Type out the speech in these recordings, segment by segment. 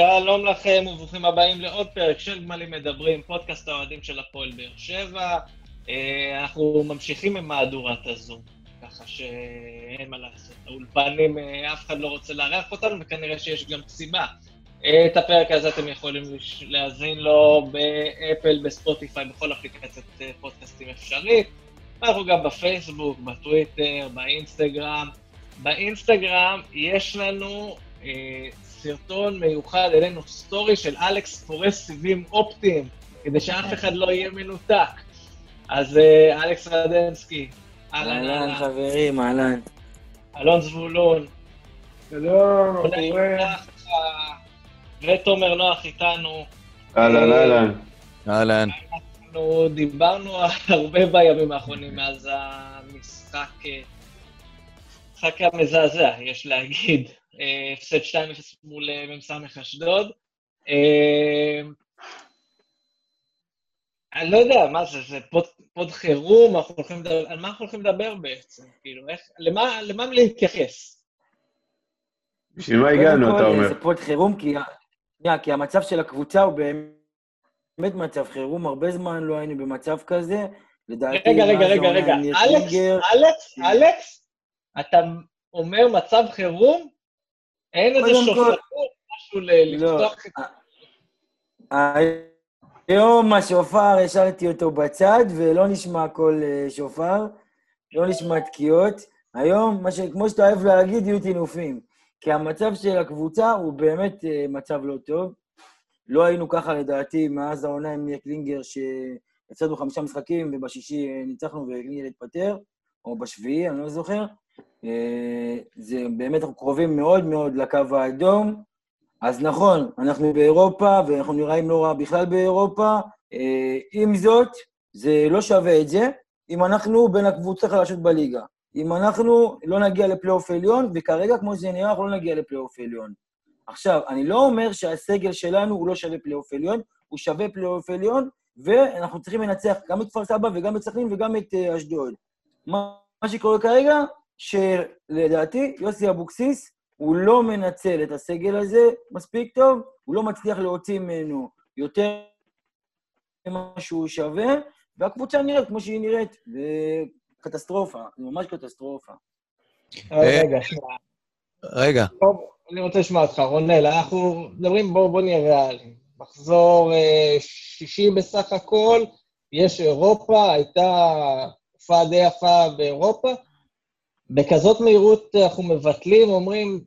שלום לכם וברוכים הבאים לעוד פרק של גמלים מדברים, פודקאסט האוהדים של הפועל באר שבע. אה, אנחנו ממשיכים עם מהדורת הזום, ככה שאין מה לעשות. האולפנים, אה, אף אחד לא רוצה לארח אותנו, וכנראה שיש גם סיבה. אה, את הפרק הזה אתם יכולים להאזין לו באפל, בספוטיפיי, בכל אפליקציית פודקאסטים אפשרית. אנחנו גם בפייסבוק, בטוויטר, באינסטגרם. באינסטגרם יש לנו סרטון מיוחד, אלינו סטורי של אלכס פורס סיבים אופטיים, כדי שאף אחד לא יהיה מנותק. אז אה, אלכס רדנסקי, אהלן, אהלן. חברים, אהלן. אלון זבולון. שלום, ותומר נוח איתנו. אהלן, אהלן. אהלן. אנחנו דיברנו הרבה בימים האחרונים מאז המשחק, המשחק המזעזע, יש להגיד. הפסד 2-0 מול מ"ס אשדוד. אני לא יודע, מה זה, זה pod, pod חירום, אנחנו הולכים לדבר, על מה אנחנו הולכים לדבר בעצם? כאילו, איך, למה, למה להתייחס? בשביל מה הגענו, אתה אומר? זה pod חירום, כי, כי המצב של הקבוצה הוא באמת מצב חירום, הרבה זמן לא היינו במצב כזה. לדעתי, רגע, רגע, רגע, רגע, אלכס, אלכס, אלכס, אתה אומר מצב חירום? אין איזה שופטות, משהו לפתוח את... היום השופר, השארתי אותו בצד, ולא נשמע קול שופר, לא נשמע תקיעות. היום, ש... כמו שאתה אוהב להגיד, יהיו טינופים. כי המצב של הקבוצה הוא באמת מצב לא טוב. לא היינו ככה, לדעתי, מאז העונה עם קלינגר, שהפסדנו חמישה משחקים, ובשישי ניצחנו וקלינגר התפטר, או בשביעי, אני לא זוכר. זה באמת, אנחנו קרובים מאוד מאוד לקו האדום. אז נכון, אנחנו באירופה, ואנחנו נראים לא רע בכלל באירופה. עם זאת, זה לא שווה את זה אם אנחנו בין הקבוצה החלשות בליגה. אם אנחנו לא נגיע לפלייאוף עליון, וכרגע, כמו שזה נראה, אנחנו לא נגיע לפלייאוף עליון. עכשיו, אני לא אומר שהסגל שלנו הוא לא שווה פלייאוף עליון, הוא שווה פלייאוף עליון, ואנחנו צריכים לנצח גם את כפר סבא וגם את סכנין וגם את אשדוד. מה, מה שקורה כרגע, שלדעתי יוסי אבוקסיס, הוא לא מנצל את הסגל הזה מספיק טוב, הוא לא מצליח להוציא ממנו יותר ממה שהוא שווה, והקבוצה נראית כמו שהיא נראית, זה קטסטרופה, זה ממש קטסטרופה. רגע, שנייה. רגע. אני רוצה לשמוע אותך, רונל, אנחנו מדברים, בואו בוא נהיה ריאליים. מחזור שישי בסך הכל, יש אירופה, הייתה הופעה די יפה באירופה, בכזאת מהירות אנחנו מבטלים, אומרים,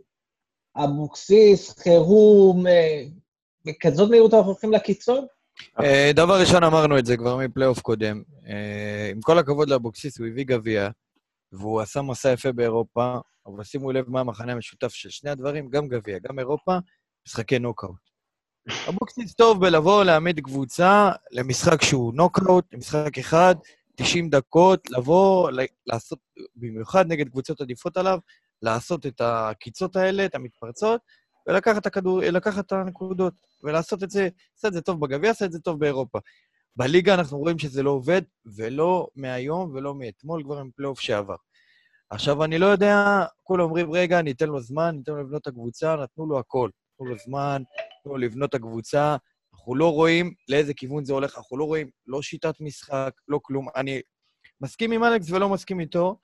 אבוקסיס, חירום, בכזאת מהירות אנחנו הולכים לקיצון? דבר ראשון, אמרנו את זה כבר מפלייאוף קודם. עם כל הכבוד לאבוקסיס, הוא הביא גביע, והוא עשה מסע יפה באירופה, אבל שימו לב מה המכנה המשותף של שני הדברים, גם גביע, גם אירופה, משחקי נוקאוט. אבוקסיס טוב בלבוא, להעמיד קבוצה למשחק שהוא נוקאוט, למשחק אחד, 90 דקות, לבוא, לעשות, במיוחד נגד קבוצות עדיפות עליו, לעשות את העקיצות האלה, את המתפרצות, ולקחת את הכדור, לקחת את הנקודות, ולעשות את זה, עשה את זה טוב בגביע, עשה את זה טוב באירופה. בליגה אנחנו רואים שזה לא עובד, ולא מהיום ולא מאתמול, כבר עם פלייאוף שעבר. עכשיו, אני לא יודע, כולם אומרים, רגע, ניתן לו זמן, ניתן לו לבנות את הקבוצה, נתנו לו הכל. נתנו לו זמן, נתנו לו לבנות את הקבוצה, אנחנו לא רואים לאיזה כיוון זה הולך, אנחנו לא רואים לא שיטת משחק, לא כלום. אני מסכים עם אלכס ולא מסכים איתו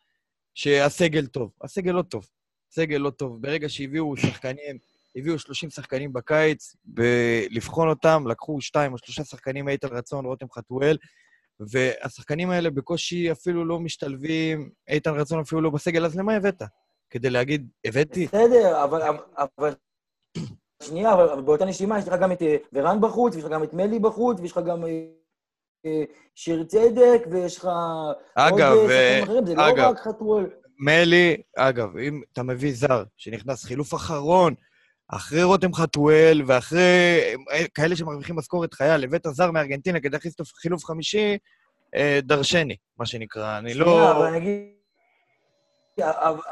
שהסגל טוב. הסגל לא טוב. סגל לא טוב. ברגע שהביאו שחקנים, הביאו 30 שחקנים בקיץ, לבחון אותם, לקחו שתיים או שלושה שחקנים, איתן רצון, רותם חתואל, והשחקנים האלה בקושי אפילו לא משתלבים, איתן רצון אפילו לא בסגל, אז למה הבאת? כדי להגיד, הבאתי? בסדר, אבל, אבל שנייה, אבל באותה נשימה יש לך גם את ורן בחוץ, ויש לך גם את מלי בחוץ, ויש לך גם שיר צדק, ויש לך אגב, עוד שחקנים אחרים, זה לא רק חתואל. מלי, אגב, אם אתה מביא זר שנכנס חילוף אחרון, אחרי רותם חתואל, ואחרי כאלה שמרוויחים משכורת חייל, הבאת זר מארגנטינה כדי להכניס חילוף חמישי, דרשני, מה שנקרא. אני לא... שנייה, אבל אני אגיד...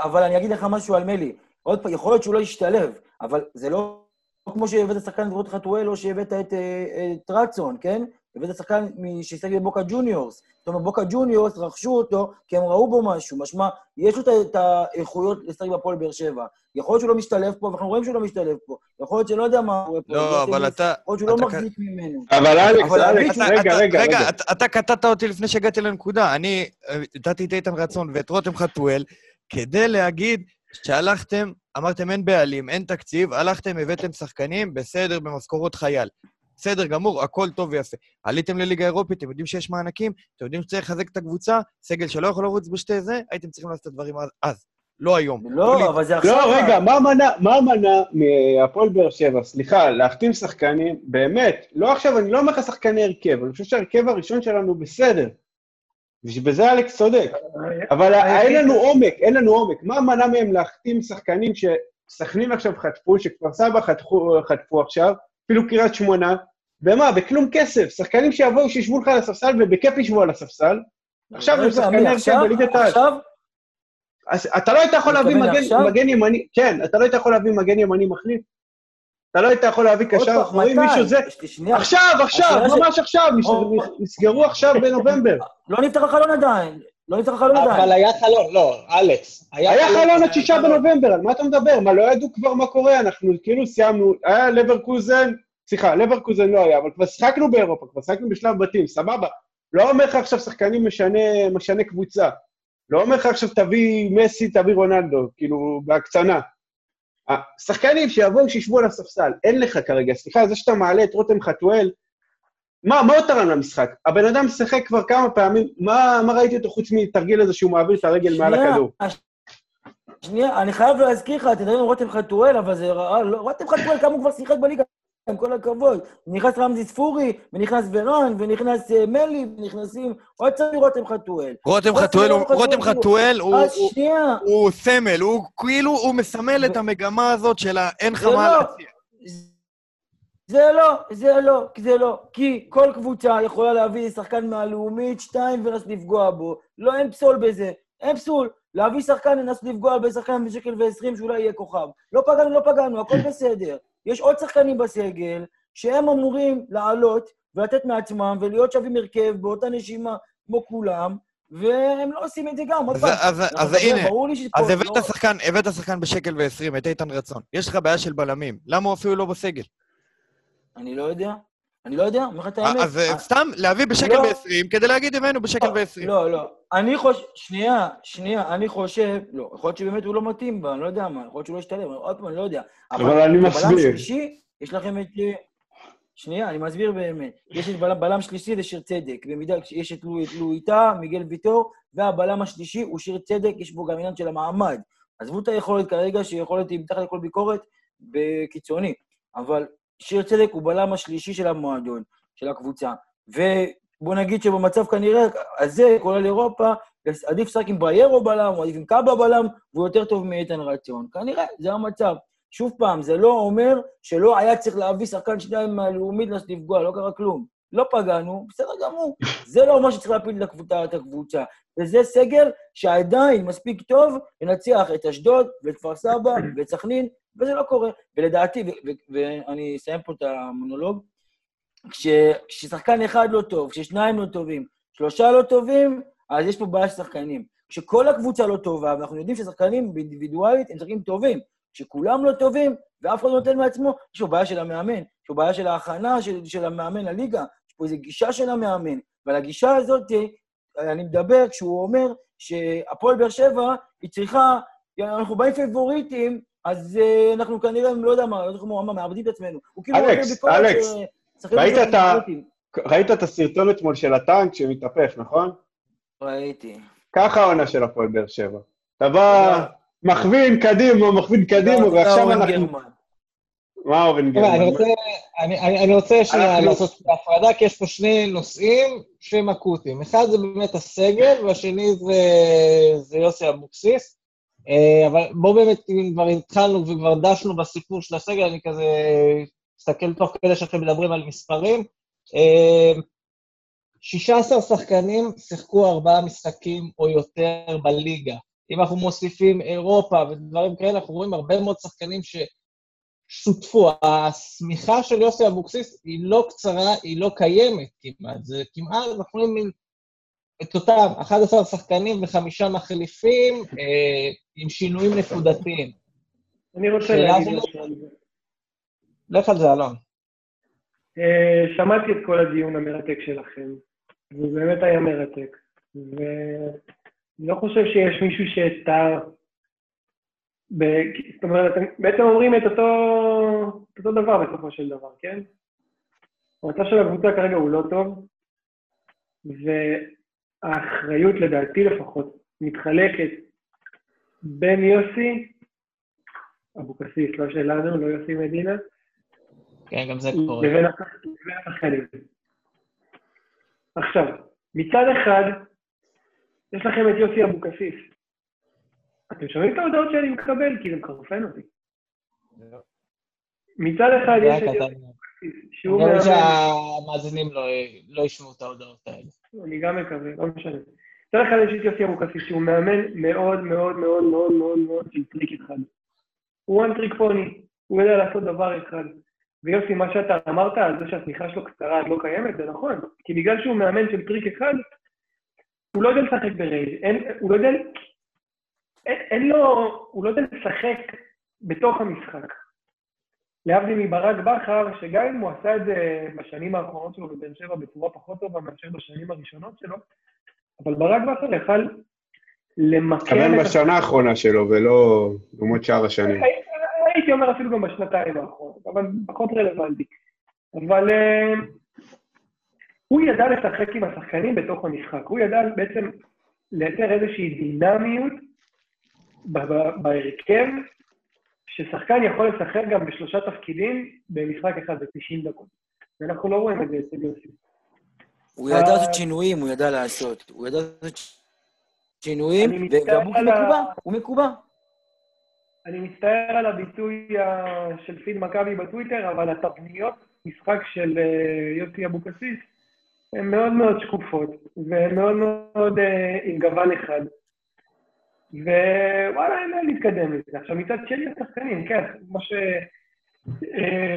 אבל אני אגיד לך משהו על מלי. עוד פעם, יכול להיות שהוא לא ישתלב, אבל זה לא כמו שהבאת שחקן את חתואל, או שהבאת את, את רצון, כן? הבאת שחקן שהשחק בבוקה ג'וניורס. זאת אומרת, בוקה ג'וניורס רכשו אותו כי הם ראו בו משהו. משמע, יש לו את האיכויות לשחק בהפועל באר שבע. יכול להיות שהוא לא משתלב פה, ואנחנו רואים שהוא לא משתלב פה. יכול להיות שלא יודע מה קורה פה. לא, אבל אתה... יכול להיות שהוא לא מחזיק ממנו. אבל אלכס, אלכס, אתה- רגע, אתה- רגע, רגע. רגע, אתה- אתה קטעת אותי לפני שהגעתי לנקודה. אני אה, נתתי את איתן רצון ואת רותם חתואל כדי להגיד שהלכתם, אמרתם אין בעלים, אין תקציב, הלכתם, הבאתם שחקנים, בסדר, במשכורות חייל. בסדר גמור, הכל טוב ויפה. עליתם לליגה האירופית, אתם יודעים שיש מענקים, אתם יודעים שצריך לחזק את הקבוצה, סגל שלא יכול לרוץ בשתי זה, הייתם צריכים לעשות את הדברים אז- אז, לא היום. לא, אבל זה עכשיו... לא, רגע, מה מנע, מה מנע מהפועל באר שבע, סליחה, להחתים שחקנים, באמת, לא עכשיו, אני לא אומר לך שחקני הרכב, אני חושב שההרכב הראשון שלנו בסדר. ובזה אלכס צודק. אבל אין לנו עומק, אין לנו עומק. מה מנע מהם להחתים שחקנים שסכנין עכשיו חטפו, שכפר סבא חטפו, חטפו עכשיו, אפילו קריית שמונה, במה? בכלום כסף. שחקנים שיבואו, שישבו לך על הספסל, ובכיף ישבו על הספסל. עכשיו הם שחקני הרכב עכשיו? בליגת העל. עכשיו? אז אתה לא היית יכול להביא? מגן ימני, כן, אתה לא היית יכול להביא מגן ימני מחליף? אתה לא היית יכול להביא קשר אחורי? מישהו זה... עכשיו, עכשיו, ממש עכשיו, נסגרו עכשיו בנובמבר. לא נפתח החלון עדיין. לא נפתח החלון אבל עדיין. היה חלון, לא, אלכס. היה חלון עד שישה. בנובמבר, על מה אתה מדבר? מה, לא ידעו כבר מה קורה? אנחנו כאילו סיימנו, היה לברקוזן, סליחה, לברקוזן לא היה, אבל כבר שיחקנו באירופה, כבר שיחקנו בשלב בתים, סבבה. לא אומר לך עכשיו שחקנים משנה, משנה קבוצה. לא אומר לך עכשיו תביא מסי, תביא רונלדו, כאילו, בהקצנה. השחקנים שיבואו, שישבו על הספסל, אין לך כרגע, סליחה, זה שאתה מעלה את רותם חתואל, מה, מה הוא תרם למשחק? הבן אדם שיחק כבר כמה פעמים, מה, מה ראיתי אותו חוץ מתרגיל הזה שהוא מעביר את הרגל מעל הכדור? שנייה, אני חייב להזכיר לך, מדברים על רותם חתואל, אבל זה רע, לא, רותם חתואל, כמה הוא כבר שיחק בליגה, עם כל הכבוד. נכנס רמזי ספורי, ונכנס ורן, ונכנס אה, מלי, ונכנסים עוד קצת רותם חתואל. רותם חתואל הוא- רותם חתואל הוא... אז שנייה, הוא סמל, הוא כאילו, הוא מסמל את המגמה הזאת של האין לך מה לא. להציע. זה לא, זה לא, זה לא. כי כל קבוצה יכולה להביא שחקן מהלאומית, שתיים, ולנסות לפגוע בו. לא, אין פסול בזה. אין פסול. להביא שחקן, לנסות לפגוע בשחקן בשקל ועשרים, שאולי יהיה כוכב. לא פגענו, לא פגענו, הכל בסדר. יש עוד שחקנים בסגל, שהם אמורים לעלות ולתת מעצמם ולהיות שווים הרכב באותה נשימה כמו כולם, והם לא עושים את זה גם, עוד אז- פעם. אז- אז הנה, אז לא- הבאת שחקן, הבאת שחקן בשקל ועשרים, את איתן רצון. יש לך בעיה של בלמים. למה הוא אפילו לא בסגל? אני לא יודע. אני לא יודע, אומר לך את האמת. אז אה, סתם להביא בשקל לא. ועשרים כדי להגיד הבאנו בשקל ועשרים. לא, לא. אני חושב... שנייה, שנייה, אני חושב... לא, יכול להיות שבאמת הוא לא מתאים בה, אני לא יודע מה, יכול להיות שהוא לא ישתלם, עוד פעם, אני לא יודע. אבל אני מסביר. שלישי, יש לכם את... אה, שנייה, אני מסביר באמת. יש את בלם, בלם שלישי זה שיר צדק. במידה, יש את לואי- את לואיטה, מיגל ויטור, והבלם השלישי הוא שיר צדק, יש בו גם עניין של המעמד. עזבו את היכולת כרגע, שיכולת היא מתחת לכל ביקורת, בקיצוני. אבל שיר צדק הוא בלם השלישי של המועדון, של הקבוצה. ובוא נגיד שבמצב כנראה הזה, כולל אירופה, עדיף לשחק עם בריירו בלם, או עדיף עם קאבה בלם, והוא יותר טוב מאיתן רצון. כנראה, זה המצב. שוב פעם, זה לא אומר שלא היה צריך להביא שחקן שניים מהלאומית לפגוע, לא קרה כלום. לא פגענו, בסדר גמור. זה לא אומר שצריך להפיל את הקבוצה. וזה סגל שעדיין מספיק טוב לנצח את אשדוד ואת כפר סבא ואת סכנין, וזה לא קורה. ולדעתי, ואני אסיים פה את המונולוג, כש- כששחקן אחד לא טוב, כששניים לא טובים, שלושה לא טובים, אז יש פה בעיה של שחקנים. כשכל הקבוצה לא טובה, ואנחנו יודעים ששחקנים באינדיבידואלית הם שחקנים טובים, כשכולם לא טובים, ואף אחד לא נותן מעצמו, יש פה בעיה של המאמן, יש פה בעיה של ההכנה של, של המאמן לליגה, יש פה איזו גישה של המאמן, ועל הגישה הזאת אני מדבר כשהוא אומר שהפועל באר שבע, היא צריכה, אנחנו באים פיבוריטים, אז uh, אנחנו כנראה, לא יודע מה, לא יודע מה, מאבדים את עצמנו. הוא כאילו אלכס, אלכס, ששחקנים ראית את ה- פיבוריטים. ראית את הסרטון אתמול של הטנק שמתהפך, נכון? ראיתי. ככה העונה של הפועל באר שבע. אתה בא, מכווין קדימה, מכווין קדימה, ועכשיו אנחנו... גרמן. מה אורן גרמן? רוצה, אני, רוצה שנייה אנחנו- לעשות הפרדה, כי יש פה שני נושאים שהם אקוטיים. אחד זה באמת הסגל, והשני זה, זה יוסי אבוקסיס. אה, אבל בואו באמת, אם כבר התחלנו וכבר דשנו בסיפור של הסגל, אני כזה מסתכל תוך כדי שאתם מדברים על מספרים. אה, 16 שחקנים שיחקו ארבעה משחקים או יותר בליגה. אם אנחנו מוסיפים אירופה ודברים כאלה, אנחנו רואים הרבה מאוד שחקנים ש... שותפו. השמיכה של יוסי אבוקסיס היא לא קצרה, היא לא קיימת כמעט. זה כמעט, אנחנו רואים את אותם 11 שחקנים וחמישה מחליפים אה, עם שינויים נקודתיים. אני רוצה להגיד משהו על זה. לך על זה, אלון. אה, שמעתי את כל הדיון המרתק שלכם, והוא באמת היה מרתק. ואני לא חושב שיש מישהו שהטעה... ב- זאת אומרת, אתם בעצם אומרים את אותו, את אותו דבר בסופו של דבר, כן? המצב של הקבוצה כרגע הוא לא טוב, והאחריות, לדעתי לפחות, מתחלקת בין יוסי, אבוקסיס, לא שלנו, לא יוסי מדינה, כן, גם זה קורה. לבין הח- לבין השחקנים. עכשיו, מצד אחד, יש לכם את יוסי אבוקסיס. אתם שומעים את ההודעות שאני מקבל? כי זה מחרפן אותי. מצד אחד יש את. יוסי שהוא אני מאמן, שהמאזינים לא- לא ישמעו את ההודעות האלה. אני גם מקווה, לא משנה. מצד אחד יש את יוסי אבוקסיס, שהוא מאמן מאוד מאוד מאוד מאוד מאוד מאוד של טריק אחד. הוא one trick pony, הוא יודע לעשות דבר אחד. ויוסי, מה שאתה אמרת על זה שהשמיכה שלו קצרה, עד לא קיימת, זה נכון. כי בגלל שהוא מאמן של טריק אחד, הוא לא יודע לשחק ברייד. אין, הוא לא יודע... אין, אין לו... הוא לא יודע לשחק בתוך המשחק. להבדיל מברק בכר, שגם אם הוא עשה את זה בשנים האחרונות שלו בבאר שבע בצורה פחות טובה מאשר בשנים הראשונות שלו, אבל ברק בכר יכל למקם מתכוון את... בשנה האחרונה שלו, ולא לעומת שאר השנים. הי- הייתי אומר אפילו גם בשנתיים האחרונות, אבל פחות רלוונטי. אבל אה, הוא ידע לשחק עם השחקנים בתוך המשחק. הוא ידע בעצם לייצר איזושהי דינמיות בהרכב, ששחקן יכול לשחק גם בשלושה תפקידים במשחק אחד ב-90 דקות. ואנחנו לא רואים את זה אצל יוסי. הוא ידע לעשות שינויים, הוא ידע לעשות. הוא ידע לעשות שינויים, אני ו- מצטער והבוקי על ה- מקובע, הוא מקובע. אני מצטער על הביטוי ה- של פיד מכבי בטוויטר, אבל התבניות משחק של אה, יוסי אבוקסיס הן מאוד מאוד שקופות, והן מאוד מאוד אה, עם גוון אחד. ווואלה, אין לאן להתקדם לזה. עכשיו, מצד שני השחקנים, כן, כמו, ש... אה,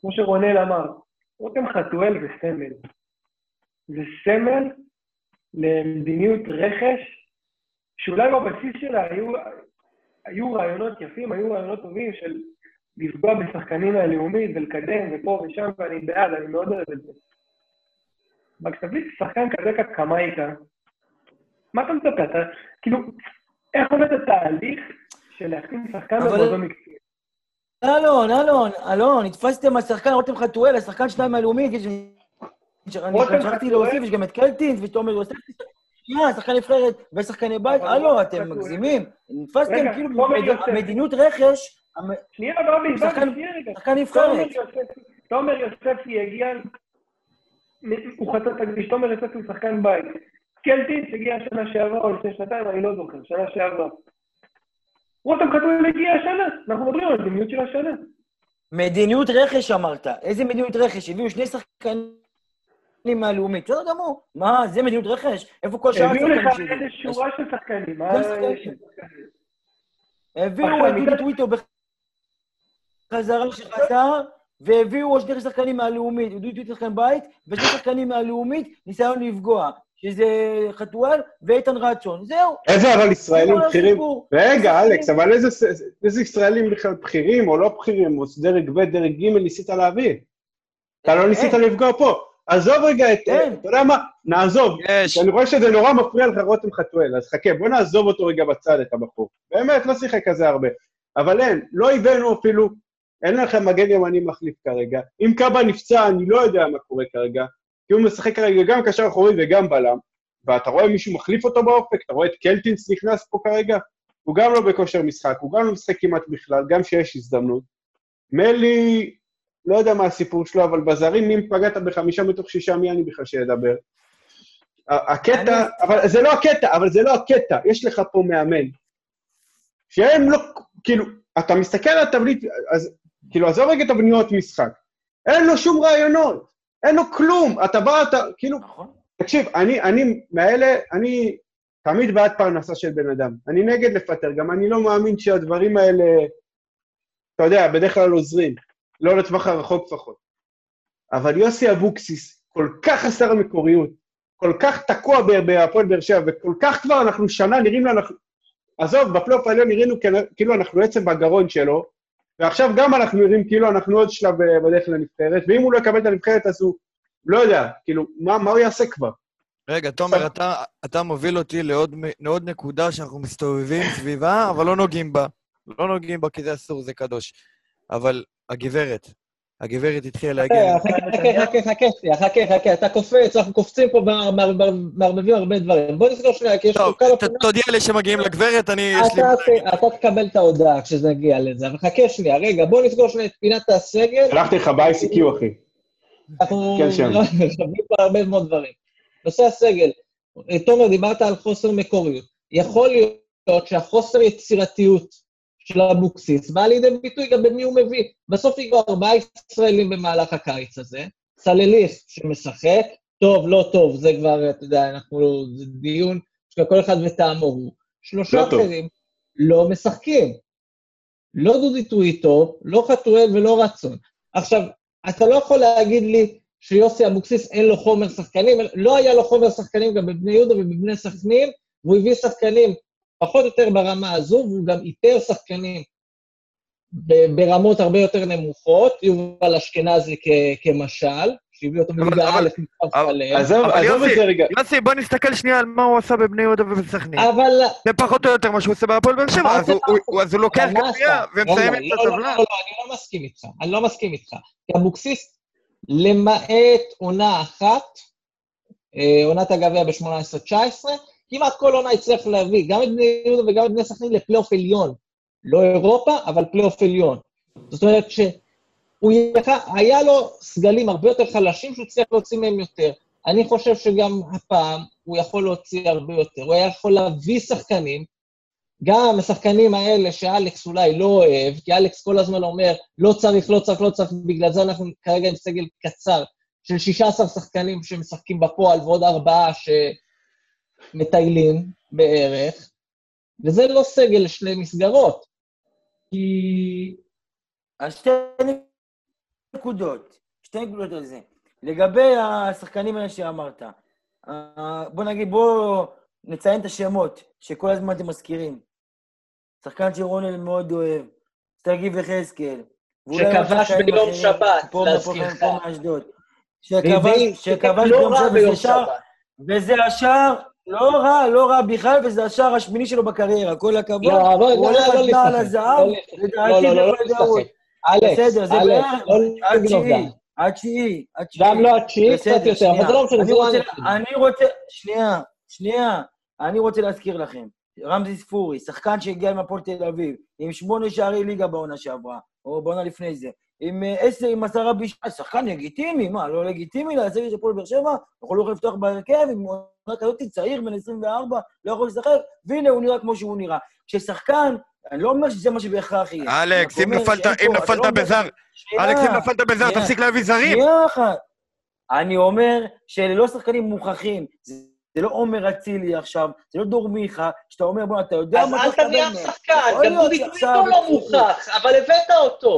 כמו שרונל אמר, רותם חתואל זה סמל. זה סמל למדיניות רכש, שאולי בבסיס שלה היו, היו רעיונות יפים, היו רעיונות טובים של לפגוע בשחקנים מהלאומית ולקדם ופה ושם, ואני בעד, אני מאוד אוהב את זה. אבל כשתביא שחקן כזה כקמאיקה, מה אתה מצפה? אתה, כאילו, איך עובד התהליך של להכין שחקן אבל- במועדון מקצועי? אלון, אלון, אלון, נתפסתם על שחקן רותם חתואל, השחקן שניים מהלאומית, יש... אני רותם גם שכחתי? להוסיף, יש גם את קלטינס ותומר יוסף. שנייה, שחקן נבחרת ושחקני בית, אבל הלו, אתם מגזימים. נתפסתם כאילו. מדיניות רכש, שנייה, ברבי, שחקן- נבחרת. תומר יוספי הגיע, הוא חצה את הכביש, תומר יוספי הוא שחקן בית. קלטינס הגיע שנה שעברה או לפני שנתיים, אני לא זוכר, שנה שעברה. רותם חתואל הגיע השנה, אנחנו מדברים על מדיניות של השנה. מדיניות רכש אמרת. איזה מדיניות רכש? הביאו שני שחקנים מהלאומית. בסדר גמור. מה, זה מדיניות רכש? איפה כל שאר הביאו לך השחקנים איזה? שורה של שחקנים. מה? הביאו את דודי טוויטו בחזרה שחזר, והביאו עוד שני שחקנים מהלאומית, דודי טוויטו שחקן בית, ושני שחקנים מהלאומית, ניסיון לפגוע, שזה חתואל ואיתן רצון. זהו. איזה אבל ישראלים בכירים? רגע, אלכס, אבל איזה ישראלים בכלל בכירים או לא בכירים, או דרג ב', דרג ג', ניסית להביא? אתה לא ניסית אין. לפגוע פה. עזוב רגע את... אין. אתה יודע מה? נעזוב. יש. אני רואה שזה נורא מפריע לך רותם חתואל, אז חכה, בוא נעזוב אותו רגע בצד, את הבחור. באמת, לא שיחק כזה הרבה. אבל אין, לא הבאנו אפילו, אין לכם מגן ימני מחליף כרגע. אם קאבה נפצע, אני לא יודע מה קורה כרגע, כי הוא משחק כרגע גם קשר אחורי וגם בלם, ואתה רואה מישהו מחליף אותו באופק, אתה רואה את קלטינס נכנס פה כרגע, הוא גם לא בכושר משחק, הוא גם לא משחק כמעט בכלל, גם שיש הזדמנות. מלי, לא יודע מה הסיפור שלו, אבל בזרים, אם פגעת בחמישה מתוך שישה, מי אני בכלל שידבר? הקטע, אבל זה לא הקטע, אבל זה לא הקטע, יש לך פה מאמן. שהם לא, כאילו, אתה מסתכל על התבנית, אז כאילו, עזוב רגע תבניות משחק. אין לו שום רעיונות, אין לו כלום. אתה בא, אתה, כאילו, נכון. תקשיב, אני, אני מאלה, אני תמיד בעד פרנסה של בן אדם. אני נגד לפטר, גם אני לא מאמין שהדברים האלה... אתה יודע, בדרך כלל עוזרים. לא לטווח הרחוק לפחות. אבל יוסי אבוקסיס כל כך חסר מקוריות, כל כך תקוע בהפועל באר שבע, וכל כך כבר אנחנו שנה נראים לנו... עזוב, בפלייאוף העליון נראינו כאילו אנחנו עצם בגרון שלו, ועכשיו גם אנחנו נראים כאילו אנחנו עוד שלב אה, בדרך לנבחרת, ואם הוא לא יקבל את הנבחרת אז הוא... לא יודע, כאילו, מה, מה הוא יעשה כבר? רגע, תומר, אתה, אתה מוביל אותי לעוד, לעוד נקודה שאנחנו מסתובבים סביבה, אבל לא נוגעים בה. לא נוגעים בה כי זה אסור, זה קדוש. אבל הגברת, הגברת התחילה להגיד... חכה, חכה, חכה, חכה, חכה, אתה קופץ, אנחנו קופצים פה, מע- מע- מע- מערבבים הרבה דברים. בוא נסגור שנייה, כי יש טוב, פה כמה... ת- תודיע לי שמגיעים לגברת, אני... אתה תקבל את ההודעה כשזה יגיע לזה, אבל חכה שנייה, רגע, בוא נסגור שנייה את פינת הסגל. שלחתי לך ב-ICQ, אחי. אנחנו כן, שם. חווים פה הרבה מאוד דברים. נושא הסגל, אה, תומר, דיברת על חוסר מקוריות. יכול להיות שהחוסר יצירתיות של אבוקסיס בא לידי ביטוי גם במי הוא מביא. בסוף הגיעו ארבעה ישראלים במהלך הקיץ הזה, סלליך שמשחק, טוב, לא טוב, זה כבר, אתה יודע, אנחנו, זה דיון שכל אחד וטעמו הוא. שלושה לא. אחרים לא משחקים. לא דודי טוויטו, לא חתואל ולא רצון. עכשיו, אתה לא יכול להגיד לי שיוסי אבוקסיס אין לו חומר שחקנים, לא היה לו חומר שחקנים גם בבני יהודה ובבני סכנין, והוא הביא שחקנים פחות או יותר ברמה הזו, והוא גם איתר שחקנים ברמות הרבה יותר נמוכות, יובל אשכנזי כמשל, שהביא אותו מליגה א' אבל- שלם, עזוב את יוסי, זה רגע. יוסי, בוא נסתכל שנייה על מה הוא עשה בבני יהודה ובסכנין. אבל... זה פחות או יותר מה שהוא עושה בהפועל באר שבע, אז הוא- לוקח גביע? ומסיים את לא, לא, הטבלה. לא, לא, אני לא מסכים איתך, אני לא מסכים איתך. כי אבוקסיס, למעט עונה אחת, אה, עונת הגביע ב-18-19, כמעט כל עונה הצליח להביא גם את בני יהודה וגם את בני סכנין לפלייאוף עליון. לא אירופה, אבל פלייאוף עליון. זאת אומרת שהוא יכל- היה לו סגלים הרבה יותר חלשים שהוא הצליח להוציא מהם יותר. אני חושב שגם הפעם הוא יכול להוציא הרבה יותר. הוא היה יכול להביא שחקנים, גם השחקנים האלה שאלכס אולי לא אוהב, כי אלכס כל הזמן אומר, לא צריך, לא צריך, לא צריך, בגלל זה אנחנו כרגע עם סגל קצר של 16 שחקנים שמשחקים בפועל ועוד ארבעה שמטיילים בערך, וזה לא סגל לשני מסגרות. כי... אז שתי נקודות, שתי נקודות על זה. לגבי השחקנים האלה שאמרת, אה, בוא נגיד, בוא נציין את השמות שכל הזמן אתם מזכירים. שחקן שרונל מאוד אוהב, שגיב יחזקאל. שכבש ביום שבת, להזכירך. שכבש לא ביום שבת. וזה השער, לא רע, לא רע בכלל, וזה השער השמיני שלו בקריירה, כל הכבוד. לא, אבל הוא הולך לא על נעל לשחק. הזהב, לא. לדעתי לא, לא, לא. לשחק. אלכס, בסדר, זה בערך לא עד לגנוב תשיעי, דעת. עד תשיעי, עד תשיעי. גם לא התשיעי, קצת יותר. אבל זה לא משנה, אני זה לא רוצה- שנייה, שנייה, אני רוצה להזכיר לכם, רמזי ספורי, שחקן שהגיע עם הפועל תל אביב, עם שמונה שערי ליגה בעונה שעברה, או בעונה לפני זה, עם אה, עשר, עם עשרה בישול, שחקן לגיטימי, מה, לא לגיטימי להשיג את הפועל באר שבע? יכול לא יכול לפתוח בהרכב עם עונה כזאת, צעיר, בן 24, לא יכול לשחק, והנה הוא נראה כמו שהוא נראה. כששחקן, אני לא אומר שזה מה שבהכרח יהיה. אלכס, אם נפלת אם נפלת לא בזר, אלכס, אם נפלת בזר. תפסיק להביא זרים. שנייה אחת. אני אומר שאלה לא שחקנים מוכחים. זה, לא עומר אצילי עכשיו, זה לא דור מיכה, שאתה אומר, בוא, אתה יודע אז מה אל אתה תביא תקבל אף מהם. שחקן, יכול גם דודי טוויטו לא. מוכח, אבל הבאת אותו.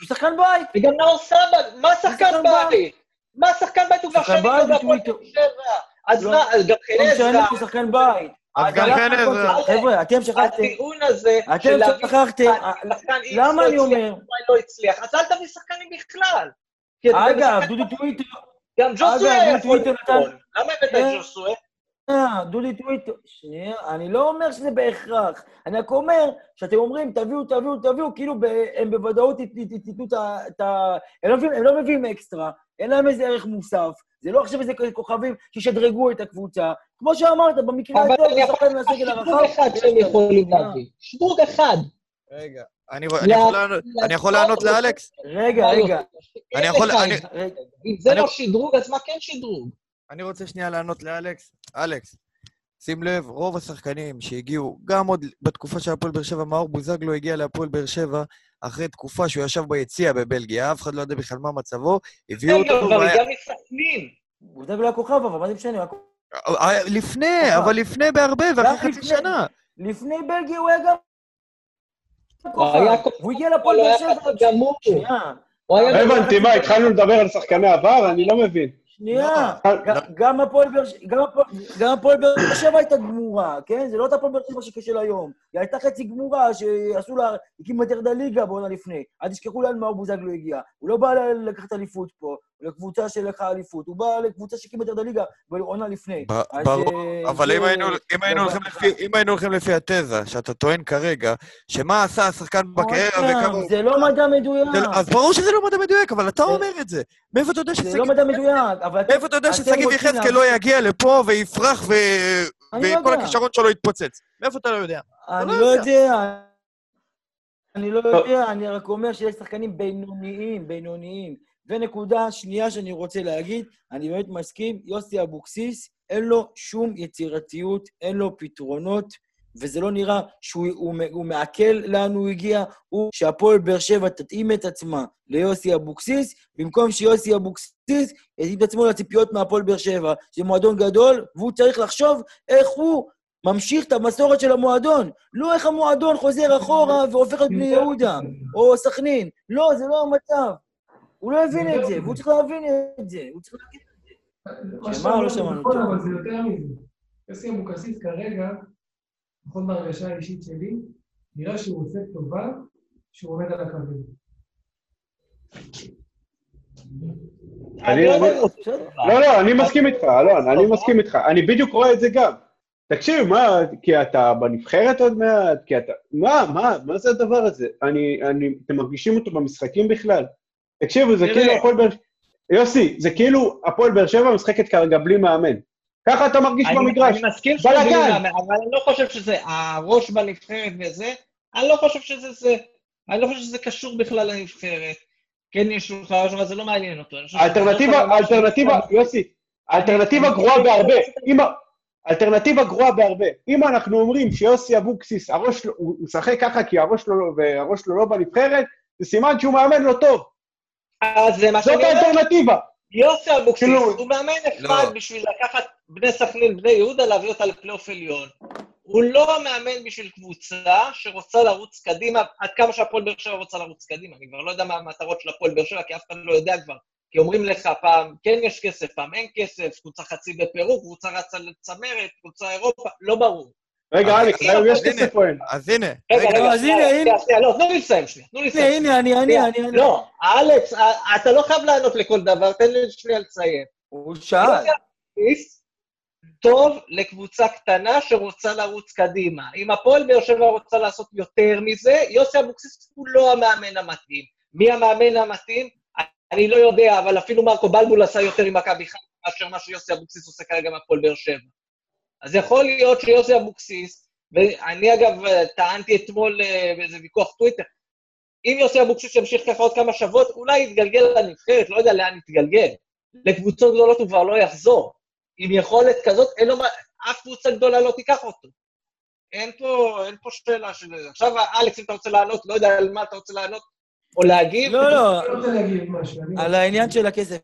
הוא שחקן בית. וגם נאור סבא, מה שחקן שחקן בית? מה שחקן בית? הוא כבר שחקן שנים לא בהפועל וטוויטו. באר שבע. אז לא. מה, אז גם לא חן משנה, עזרא, הוא שחקן בית. אז גם חן עזרא. זה. חבר'ה, אתם שכחתם. הטיעון הזה, אתם להביא שכחתם. X למה לא אני אומר? לא הצליח, אז אל תביא שחקנים בכלל. אגב, דודי טוויטו, גם ג'וסווה יכול. נתן- למה הבאת אה. את ג'וסווה? שנייה, דודי טוויטו, שנייה, אני לא אומר שזה בהכרח. אני רק אומר שאתם אומרים, תביאו, תביאו, תביאו, כאילו הם בוודאות ית- ית- ית- ייתנו את ה... לא הם לא מביאים אקסטרה, אין להם איזה ערך מוסף. זה לא עכשיו איזה כוכבים שישדרגו את הקבוצה. כמו שאמרת, במקרה אבל הטוב, יכול שחקן להגיד מהסגל הרחב. שדרוג אחד שהם יכולים שנייה. להביא. שדרוג אחד. רגע, אני רוא- אני יכול לענות- אני יכול לענות לאלכס? רגע, רגע, אני יכול- אני- רגע. אם זה אני- לא שדרוג, אז מה כן שדרוג? אני רוצה שנייה לענות לאלכס. אלכס, שים לב, רוב השחקנים שהגיעו, גם עוד בתקופה של הפועל באר שבע, מאור בוזגלו הגיע להפועל באר שבע אחרי תקופה שהוא ישב ביציע בבלגיה, אף אחד לא יודע בכלל מה מצבו, הביאו אותו, והיה- הגיע מסכנין. הוא דאג לכוכב, אבל מה זה משנה? הכ- אה, לפני, אבל לפני בהרבה, ואחרי חצי. שנה. לפני בלגיה הוא היה גם... הוא היה כוכב. הגיע לפועל הוא באר היה שבע. הוא היה לא גמור. הבנתי, מה, התחלנו לדבר על שחקני עבר? אני לא מבין. שנייה. לא. ג- גם הפועל באר שבע הייתה גמורה, כן? זה לא אותה הפועל באר שבע של היום. היא הייתה חצי גמורה, שעשו לה, הקימו את ירדה ליגה בעונה לפני. אל תשכחו לאן מאור בוזגלו הגיע. הוא לא בא לקחת אליפות פה, לקבוצה שלקחה אליפות. הוא בא לקבוצה שהקימה את ירדה ליגה בעונה לפני. ברור, אה, אבל זה אם היינו- הולכים. לפי- התזה, שאתה טוען כרגע, שמה עשה השחקן בקריירה וכמה... זה לא מדע מדויק. זה לא- אז ברור שזה לא מדע מדויק, אבל אתה זה- אומר את זה. מאיפה אתה יודע זה ששגיב... לא מדע מדויק, אבל... אתם- מאיפה אתה יודע ששגיב יחזקאל לא יגיע לפה ויפרח לא וכל. הכישרון שלו יתפוצץ? מאיפה אתה לא יודע? אני לא לא יודע. יודע. אני לא יודע, אני רק אומר שיש שחקנים בינוניים, בינוניים. ונקודה שנייה שאני רוצה להגיד, אני באמת מסכים, יוסי אבוקסיס, אין לו שום יצירתיות, אין לו פתרונות, וזה לא נראה שהוא הוא, הוא מעכל לאן הוא הגיע, הוא שהפועל באר שבע תתאים את עצמה ליוסי אבוקסיס, במקום שיוסי אבוקסיס יתאים את עצמו לציפיות מהפועל באר שבע, זה מועדון גדול, והוא צריך לחשוב איך הוא ממשיך את המסורת של המועדון. לא איך המועדון חוזר אחורה והופך להיות בני יהודה, או סכנין. לא, זה לא המצב. הוא לא הבין את זה, והוא צריך להבין את זה. הוא צריך להבין את זה. מה שמה? שאתה לא שמענו נכון, אותו. אבל זה יותר מזה. יוסי אבוקסיס כרגע, לפחות בהרגשה האישית שלי, נראה שהוא עושה טובה שהוא עומד על הקווים. אני- לא. לא, לא, אני מסכים איתך, אלון, אני מסכים איתך. אני בדיוק רואה את זה גם. תקשיב, מה, כי אתה בנבחרת עוד מעט? כי אתה... מה, מה, מה זה הדבר הזה? אני, אני, אתם מרגישים אותו במשחקים בכלל? תקשיבו, זה. כאילו הפועל באר... יוסי, זה כאילו הפועל באר שבע משחקת כרגע בלי מאמן. ככה אתה מרגיש אני- במגרש. אני מסכים. שזה בלאגן, אבל אני לא חושב שזה הראש בנבחרת וזה, אני לא חושב שזה זה. אני לא חושב שזה קשור בכלל לנבחרת. כן יש לך ראש, אבל זה לא מעניין אותו. האלטרנטיבה, לא האלטרנטיבה, משהו- יוסי, האלטרנטיבה גרועה בהרבה. אם ה- האלטרנטיבה גרועה בהרבה. אם אנחנו אומרים שיוסי אבוקסיס, הראש שלו, הוא הוא משחק ככה כי הראש לא- שלו לא בנבחרת, זה סימן שהוא מאמן לא טוב. אז זה מה זאת שאני אומר. האלטרנטיבה. יוסי אבוקסיס, כאילו- הוא מאמן נחמד לא. בשביל לקחת בני סכנין, בני יהודה, להביא אותה לפלייאוף עליון. הוא לא מאמן בשביל קבוצה שרוצה לרוץ קדימה, עד כמה שהפועל באר שבע רוצה לרוץ קדימה. אני כבר לא יודע מה המטרות של הפועל באר שבע, כי אף אחד לא יודע כבר. כי אומרים לך, פעם כן יש כסף, פעם אין כסף, קבוצה חצי בפירוק, קבוצה רצה לצמרת, קבוצה אירופה, לא ברור. רגע, אלכס, היום יש. כסף או אין? אז הנה, רגע, רגע, לא, אז הנה, הנה. שנייה, לא, תנו לי לסיים שנייה, תנו לי לסיים. הנה, אני, אני. אני, אני. לא, אלכס, אתה לא חייב לענות לכל דבר, תן לי שנייה לציין. הוא שאל. יוסי אבוקסיס טוב לקבוצה קטנה שרוצה לרוץ קדימה. אם הפועל באר שבע רוצה לעשות יותר מזה, יוסי אבוקסיס הוא לא המאמן המתאים. מי המאמן המתאים? אני לא יודע, אבל אפילו מרקו בלבול עשה יותר עם מכבי חיפה מאשר מה שיוסי אבוקסיס עושה כרגע עם הפועל באר שבע. אז יכול להיות שיוסי אבוקסיס, ואני אגב טענתי אתמול אה, באיזה ויכוח טוויטר, אם יוסי אבוקסיס ימשיך ככה עוד כמה שבועות, אולי יתגלגל לנבחרת, לא יודע לאן יתגלגל. לקבוצות גדולות הוא כבר לא יחזור. עם יכולת כזאת, אין לו מה, אף קבוצה גדולה לא תיקח אותו. אין פה, אין פה שאלה של... עכשיו, אלכס, אם אתה רוצה לענות, לא יודע על מה אתה רוצה לענות, או להגיב. לא, לא, אני רוצה להגיד משהו. אני- על העניין של הכסף.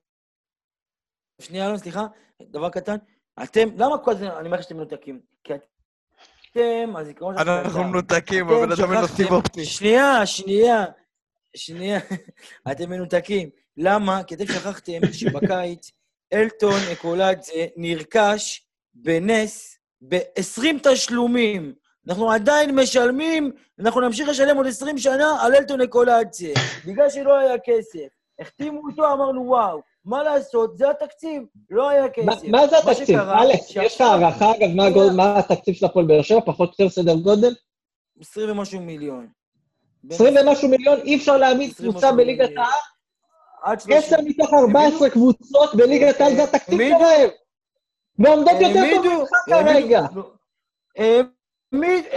שנייה, אלון, סליחה, דבר קטן. אתם, למה כל הזמן, אני אומר שאתם מנותקים? כי אתם, הזיכרון שלכם... אנחנו. מנותקים, אתם הבן אדם אין לו שכחתם- סיב אופטי. שנייה, שנייה, שנייה. אתם מנותקים. למה? כי אתם שכחתם שבקיץ אלטון אקולדזה נרכש בנס ב-20 תשלומים. אנחנו עדיין משלמים, אנחנו נמשיך לשלם עוד 20 שנה על אלטון אקולדזה, בגלל שלא היה כסף. החתימו אותו, אמרנו, וואו, מה לעשות, זה התקציב, לא היה כסף. מה זה התקציב? אלכס, יש לך הערכה, אגב, מה הגודל- מה התקציב של הפועל באר שבע? פחות או יותר סדר גודל? 20 ומשהו מיליון. 20 ומשהו מיליון, אי אפשר להעמיד 20 קבוצה בליגת. העל? עד 30. 10 מתוך 14 קבוצות בליגת העל זה התקציב שלהם. ועומדות יותר טוב ממך כרגע.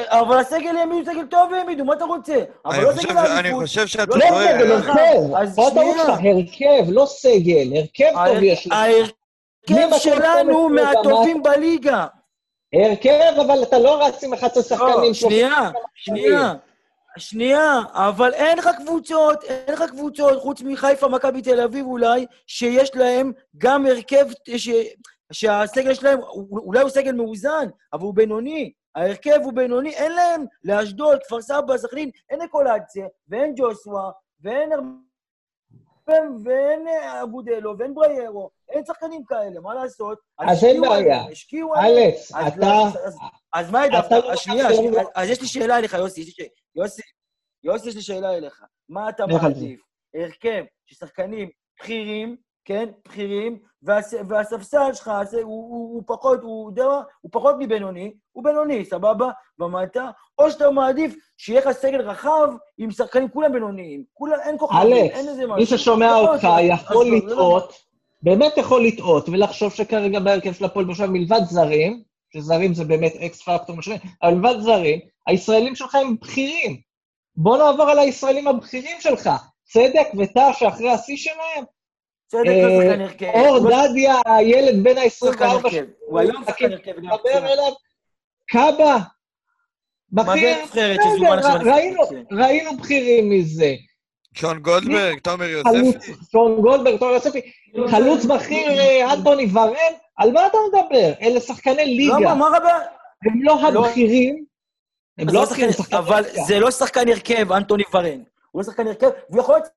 אבל הסגל העמידו סגל טוב והעמידו, מה אתה רוצה? אבל אני לא חושב- סגל אני האליפות. חושב שאתה לא לא טועה. סגל. הרכב. אז פה שנייה. שלך, הרכב, לא סגל. הרכב טוב יש לך. ההרכב שלנו 12 מהטובים בליגה. הרכב, אבל אתה לא רץ עם 11 שחקנים. לא, שנייה. שנייה. שנייה, אבל אין לך קבוצות, אין לך קבוצות, חוץ מחיפה, מכבי תל אביב אולי, שיש להם גם הרכב ש... שהסגל שלהם, אולי הוא סגל מאוזן, אבל הוא בינוני. ההרכב הוא בינוני, אין להם לאשדוד, כפר סבא, סכנין, אין אקולציה, ואין ג'וסווה, ואין הרבה, ואין אה, אבודלו, ואין בריירו, אין שחקנים כאלה, מה לעשות? אז אין בעיה. השקיעו עליהם. אז אתה... לא, אז- מה העדפת? לא שנייה. אז יש לי שאלה אליך, יוסי, יוסי, יוסי, יש לי שאלה אליך. מה אתה. מעדיף? הרכב של שחקנים בכירים, כן, בכירים, והס- והספסל שלך, זה- הוא- הוא הוא פחות, הוא יודע מה? הוא פחות מבינוני, הוא בינוני, סבבה? ומטה, או שאתה מעדיף שיהיה לך סגל רחב עם שחקנים כולם בינוניים. כולם, אין כוכבים, אלכס, אין איזה משהו. מי ששומע יכול אותך יכול לא, לא- לטעות, באמת יכול לטעות, ולחשוב שכרגע בהרכב של הפועל שבע, מלבד זרים, שזרים זה באמת אקס פקטור משנה, אבל מלבד זרים, הישראלים שלך הם בכירים. בוא נעבור על הישראלים הבכירים שלך. צדק וטאה שאחרי השיא שלהם, צדק אה, לא שחקן הרכב. אור לא דדיה, הילד בן שחקן ה-24, הרכב. הוא היום שחקן הרכב. מדבר פצוע. אליו, קאבה, בכיר, מגן נבחרת שזומן עכשיו בסדר, ראינו, בכירים מזה. שון גולדברג, תומר יוספי. שון גולדברג, תומר יוספי, חלוץ בכיר אה, אנטוני ורן, על מה אתה מדבר? אלה שחקני ליגה, למה? מה רבה? הם לא לא- הבכירים, הם לא לא שחקן- שחקני אבל. זה לא שחקן הרכב, אנטוני ורן. הוא לא שחקן הרכב, והוא יכול להיות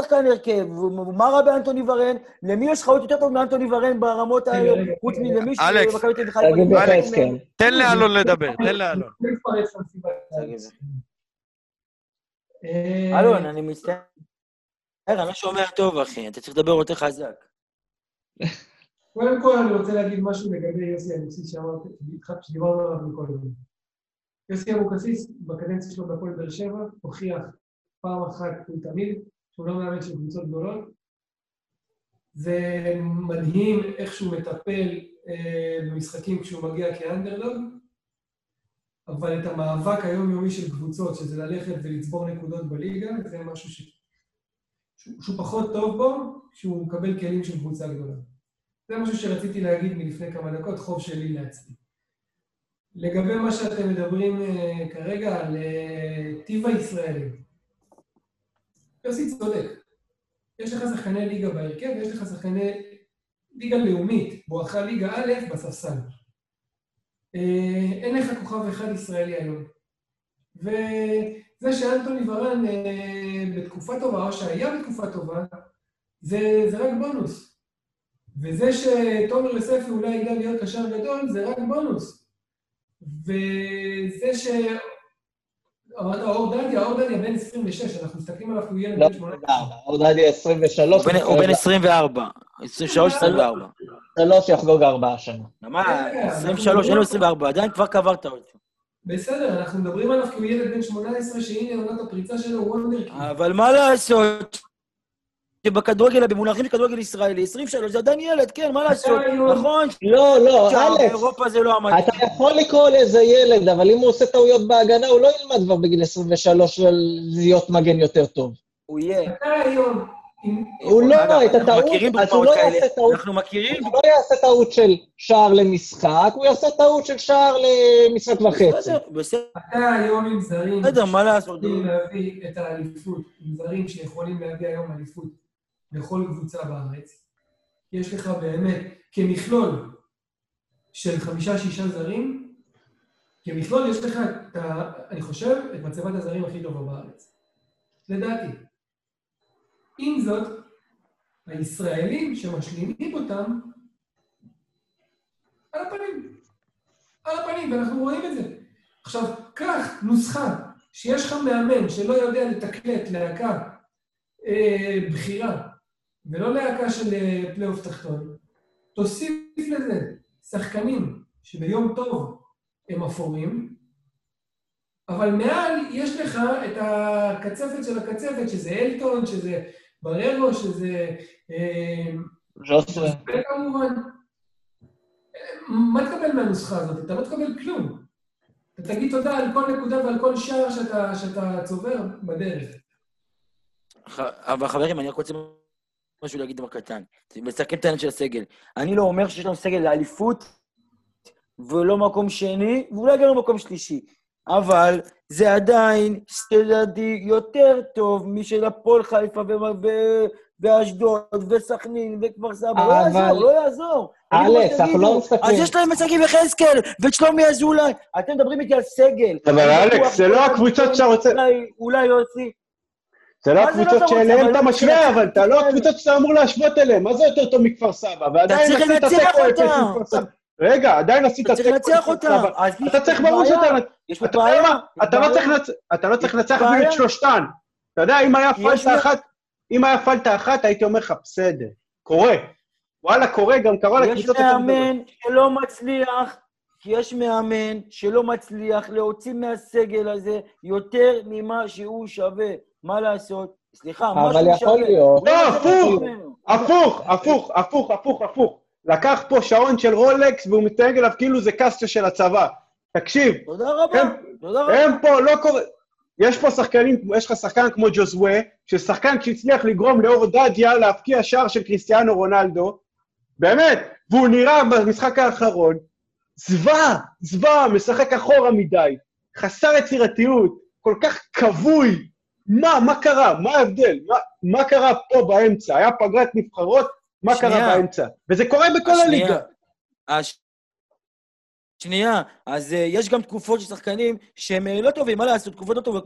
שחקן הרכב. ומה רע באנטוני ורן? למי יש חיות יותר טוב מאנטוני ורן ברמות האלה? חוץ רגע. ממי אלכס, יחזקאל. תן לאלון לדבר, תן לאלון. אלון, אני מצטער. אני לא שומע טוב, אחי. אתה צריך לדבר יותר חזק. קודם כל אני רוצה להגיד משהו לגבי יוסי אבוקסיס שדיברנו עליו מקודם. יוסי אבוקסיס, בקדנציה שלו בהפועל באר שבע, הוכיח פעם אחת ולתמיד שהוא לא מאמן של קבוצות גדולות. זה מדהים איך שהוא מטפל אה, במשחקים כשהוא מגיע כאנדרדוג, אבל את המאבק היומיומי של קבוצות, שזה ללכת ולצבור נקודות בליגה, זה משהו ש... שהוא, שהוא פחות טוב בו, כשהוא מקבל כלים של קבוצה גדולה. זה משהו שרציתי להגיד מלפני כמה דקות, חוב שלי לעצמי. לגבי מה שאתם מדברים uh, כרגע על uh, טיב הישראלים. יוסי צודק. יש לך שחקני ליגה בהרכב ויש לך שחקני ליגה לאומית, בואכה ליגה א' בספסל. Uh, אין לך כוכב אחד ישראלי היום. וזה שאנטוני ורן uh, בתקופה טובה, או שהיה בתקופה טובה, זה, זה רק בונוס. וזה שתומר יוספי אולי יגדל להיות קשר גדול, זה רק בונוס. וזה ש... אמרת אור דדיה, אור דדיה בן 26, אנחנו מסתכלים עליו כי הוא ילד לא, בן 18. אורדדי 23, הוא בן- הוא בן 24. 23, 24. שלוש יחגוג ארבעה שנה. מה, 23, אין לו 24, עדיין כבר קברת אותו. בסדר, אנחנו מדברים עליו כי הוא ילד בן 18, שהנה עונת הפריצה שלו, הוא וונדרקיד. אבל מה לעשות? שבכדורגל, במונחים של כדורגל ישראלי, 23 זה עדיין ילד, כן, מה לעשות? נכון, לא, לא, אלכס, באירופה זה לא המצב. אתה יכול לקרוא לזה ילד, אבל אם הוא עושה טעויות בהגנה, הוא לא ילמד כבר בגיל 23 להיות מגן יותר טוב. הוא יהיה. אתה היום, עם- הוא לא, את אנחנו הטעות, מכירים אז הוא לא. יעשה טעות, אנחנו מכירים, הוא לא יעשה טעות של שער למשחק, הוא יעשה טעות של שער למשחק וחצי. בסדר, בסדר, אתה היום עם זרים... בסדר, מה לעשות? שיכולים להביא את האליפות, עם זרים שיכולים להביא היום אליפות לכל קבוצה בארץ. יש לך באמת, כמכלול של חמישה-שישה זרים, כמכלול יש לך, את אני חושב, את מצבת הזרים הכי טובה בארץ. לדעתי. עם זאת, הישראלים שמשלימים אותם, על הפנים. על הפנים, ואנחנו רואים את זה. עכשיו, קח נוסחה שיש לך מאמן שלא יודע לתקלט להקה אה, בכירה, ולא להקה של אה, פלייאוף תחתון, תוסיף לזה שחקנים שביום טוב הם אפורים, אבל מעל יש לך את הקצפת של הקצפת, שזה אלטון, שזה בררו, שזה... אה, ז'וסווה. וכמובן, מה תקבל מהנוסחה הזאת? אתה לא תקבל כלום. אתה תגיד תודה על כל נקודה ועל כל שער שאתה, שאתה צובר בדרך. אבל חברים, אני רק רוצה משהו להגיד דבר קטן. מסכם את העניין של הסגל. אני לא אומר שיש לנו סגל לאליפות, ולא מקום שני, ואולי גם לא מקום שלישי. אבל זה עדיין, לדעתי, יותר טוב משל הפועל חיפה ו- ו- ואשדוד, וסכנין, וכפר סבא, לא יעזור, לא יעזור. אלכס, אנחנו לא. מסתכלים. אז יש להם את שגיב יחזקאל, ואת שלומי אזולאי. אתם מדברים איתי על סגל. אבל אלכס, זה לא הקבוצות שאתה רוצה- אולי יוסי. זה לא זה לא הקבוצות? שאליהן אתה לא משווה, אבל אתה לא אותם. הקבוצות שאתה אמור להשוות אליהן. מה זה יותר טוב מכפר סבא? ועדיין צריך עשית תיקו אפס. כפר סבא. רגע, עדיין עשית צריך תיקו לנצח עם כפר אותם. סבא. יש אתה צריך ברור. שאתה... יש פה בעיה. יש אתה לא. צריך לנצח- אתה לא צריך אפילו. את שלושתן. אתה יודע, אם היה יש פלטה אחת, אם היה פלטה אחת, הייתי אומר לך, בסדר. קורה. וואלה, קורה, גם קרה יש לקבוצות גדולות. מאמן שלא מצליח, כי יש מאמן שלא מצליח להוציא מהסגל הזה יותר ממה שהוא שווה. מה לעשות? סליחה, מה אבל יכול. להיות. לא הפוך. הפוך, הפוך, הפוך, הפוך, הפוך. לקח פה שעון של רולקס והוא מתנהג אליו כאילו זה קסטה של הצבא. תקשיב, תודה רבה, הם- תודה רבה. הם פה לא קורה... יש פה שחקנים, יש לך שחקן כמו ג'וזווה, ששחקן שהצליח לגרום לאור דדיה להבקיע שער של קריסטיאנו רונלדו, באמת, והוא נראה במשחק האחרון, זוועה, זוועה, משחק אחורה מדי, חסר יצירתיות, כל כך כבוי. מה, מה קרה? מה ההבדל? מה, מה קרה פה באמצע? היה פגרת נבחרות, מה קרה שנייה. באמצע? וזה קורה בכל השנייה, הליגה. הש- שנייה, אז uh, יש גם תקופות של שחקנים שהם אה, לא טובים, מה לעשות, תקופות לא טובות,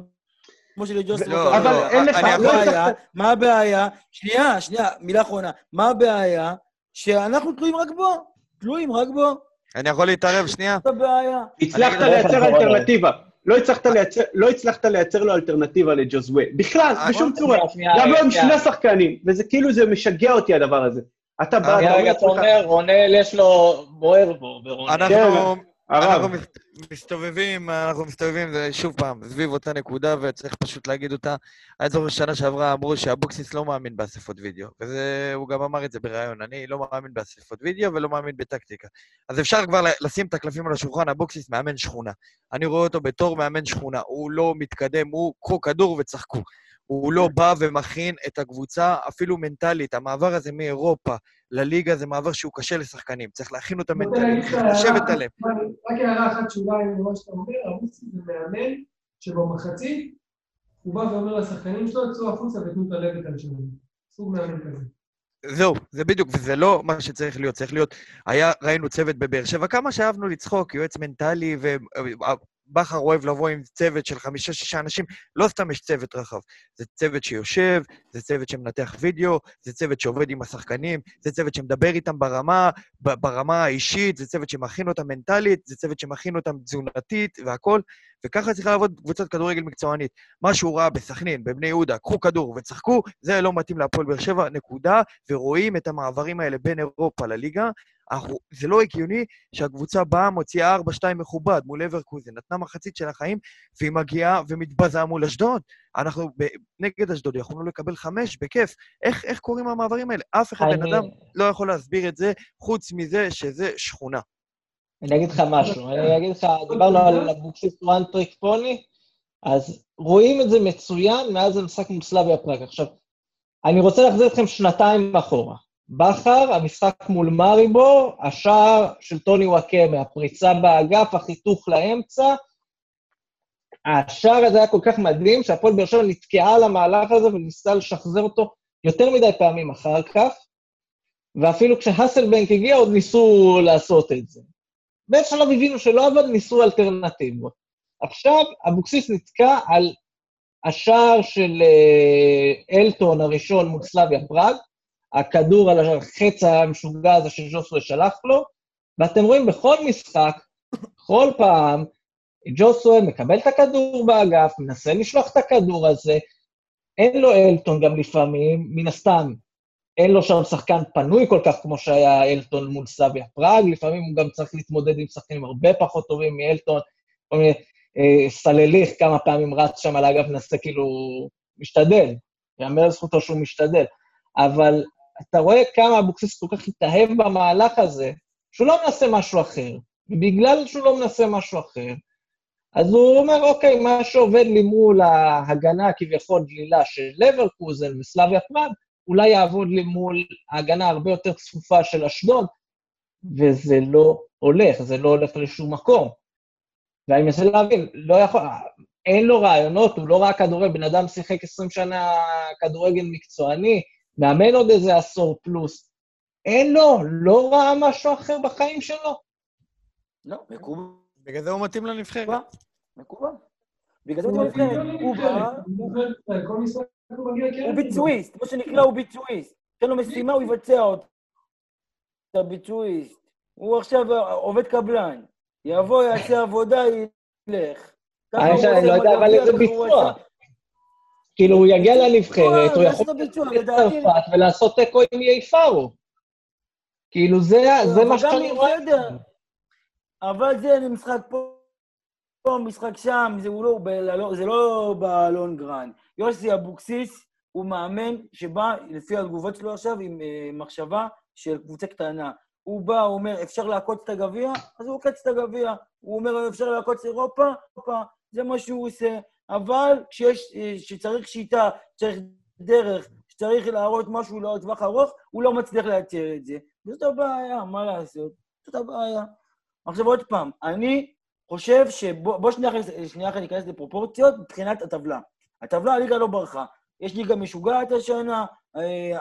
כמו של ג'וס לא, ווקר. אבל אין לך- מה לא הבעיה? מה הבעיה? שנייה, שנייה, מילה אחרונה. מה הבעיה? שאנחנו תלויים רק בו. תלויים רק בו. אני יכול להתערב שנייה? זאת הבעיה. הצלחת לייצר. אלטרנטיבה. לא הצלחת לייצר, לא הצלחת לייצר לו אלטרנטיבה לג'וזווה. בכלל, אה, בשום אה, צורה. גם לא עם. שני שחקנים, וזה כאילו זה משגע אותי הדבר הזה. אתה בא, אתה אומר רגע, אתה אומר, רונל יש לו בוער בו, ורונל. אנחנו... אנחנו הרב, מס- מסתובבים, אנחנו מסתובבים, זה שוב פעם, סביב אותה נקודה, וצריך פשוט להגיד אותה. אני זוכר שנה שעברה אמרו שאבוקסיס לא מאמין באספות וידאו, והוא גם אמר את זה בריאיון, אני לא מאמין באספות וידאו ולא מאמין בטקטיקה. אז אפשר כבר לשים את הקלפים על השולחן, אבוקסיס מאמן שכונה. אני רואה אותו בתור מאמן שכונה, הוא לא מתקדם, הוא קחו כדור וצחקו. הוא לא בא ומכין את הקבוצה, אפילו מנטלית. המעבר הזה מאירופה לליגה זה מעבר שהוא קשה לשחקנים. צריך להכין אותם מנטלית, לשבת עליהם. רק הערה אחת שוליים למה שאתה אומר, אבוקסיס זה מאמן שבמחצית הוא בא ואומר לשחקנים שלו, צאו החוצה ותנו את הלב את הנשמה. סוג מאמן כזה. זהו, זה בדיוק, וזה לא מה שצריך להיות. צריך להיות, היה, ראינו צוות בבאר שבע, כמה שאהבנו לצחוק, יועץ מנטלי, ובכר אוהב לבוא עם צוות של חמישה-שישה אנשים, לא סתם יש צוות רחב. זה צוות שיושב, זה צוות שמנתח וידאו, זה צוות שעובד עם השחקנים, זה צוות שמדבר איתם ברמה, ברמה האישית, זה צוות שמכין אותם מנטלית, זה צוות שמכין אותם תזונתית והכול, וככה צריכה לעבוד קבוצת כדורגל מקצוענית. מה שהוא ראה בסכנין, בבני יהודה, קחו כדור וצחקו, זה לא מתאים להפועל באר שבע, נקודה. ורואים את המעברים האלה בין אירופה לליגה. אנחנו, זה לא הגיוני שהקבוצה באה, מוציאה 4-2 מכובד מול לברקוזן, נתנה מחצית של החיים, והיא מגיעה ומתבזה מול אשדוד. אנחנו ב, נגד אשדוד יכולנו לקבל חמש, בכיף. איך, איך קורים המעברים האלה? אף אחד, בן אני- אדם, לא יכול להסביר את זה, חוץ מזה שזה שכונה. אני אגיד לך משהו, אני אגיד לך, דיברנו על אבוקסיס one trick pony, אז רואים את זה מצוין מאז המשחק מול סלאביה פראג. עכשיו, אני רוצה להחזיר אתכם שנתיים אחורה. בכר, המשחק מול מריבור, השער של טוני וואקמה, הפריצה באגף, החיתוך לאמצע. השער הזה היה כל כך מדהים, שהפועל באר שבע נתקעה על המהלך הזה וניסתה לשחזר אותו יותר מדי פעמים אחר כך, ואפילו כשהסלבנק הגיע עוד ניסו לעשות את זה. באיזשהו שלב הבינו שלא עבד, ניסו אלטרנטיבות. עכשיו אבוקסיס נתקע על השער של אה, אלטון הראשון מול סלאביה פראג, הכדור על החץ המשוגע הזה שג'וסווה שלח לו, ואתם רואים בכל משחק, כל פעם, ג'וסווה מקבל את הכדור באגף, מנסה לשלוח את הכדור הזה, אין לו אלטון גם לפעמים, מן הסתם, אין לו שם שחקן פנוי כל כך כמו שהיה אלטון מול סלאביה פראג, לפעמים הוא גם צריך להתמודד עם שחקנים הרבה פחות טובים מאלטון, כל מיני אה, סלליך כמה פעמים רץ שם על האגף, מנסה כאילו, משתדל, יאמר לזכותו שהוא משתדל, אבל אתה רואה כמה אבוקסיס כל כך התאהב במהלך הזה, שהוא לא מנסה משהו אחר, ובגלל שהוא לא מנסה משהו אחר, אז הוא אומר, אוקיי, מה שעובד לי מול ההגנה כביכול דלילה של לברקוזן וסלאביה פראג, אולי יעבוד לי מול ההגנה הרבה יותר צפופה של אשדוד, וזה לא הולך, זה לא הולך לשום מקום. ואני מנסה להבין, לא יכול, אין לו רעיונות, הוא לא ראה כדורגל, בן אדם שיחק 20 שנה כדורגל מקצועני, מאמן עוד איזה עשור פלוס. אין לו, לא ראה משהו אחר בחיים שלו. לא, מקובל. בגלל זה הוא מתאים לנבחרת. מקובל. בגלל זה הוא נבחרת. הוא בא, הוא ביצועיסט, מה שנקרא הוא ביצועיסט. תן לו משימה, הוא יבצע אותה. אתה ביצועיסט. הוא עכשיו עובד קבלן. יבוא, יעשה עבודה, ילך. ככה אני לא יודע אבל איזה ביצוע. כאילו, הוא יגיע לנבחרת, הוא יכול. לצרפת ולעשות תיקו עם איי פארו. כאילו, זה אבל מה שאני רואה. אבל זה משחק פה, פה, משחק שם, זה, לא, זה לא בלונגרן. יוסי אבוקסיס הוא מאמן שבא, לפי התגובות שלו עכשיו, עם אה, מחשבה של קבוצה קטנה. הוא בא, הוא אומר, אפשר לעקוץ את הגביע? אז הוא עוקץ את הגביע. הוא אומר, אפשר לעקוץ אירופה? אירופה. זה מה שהוא עושה. אבל כשיש, אה, שצריך שיטה, צריך דרך, שצריך להראות משהו לטווח ארוך, הוא לא מצליח לייצר את זה. וזאת הבעיה, מה לעשות? זאת הבעיה. עכשיו עוד פעם, אני חושב שבוא בוא שנייה שנייה אחרי ניכנס לפרופורציות מבחינת הטבלה. הטבלה, הליגה לא ברחה. יש ליגה משוגעת השנה, אה,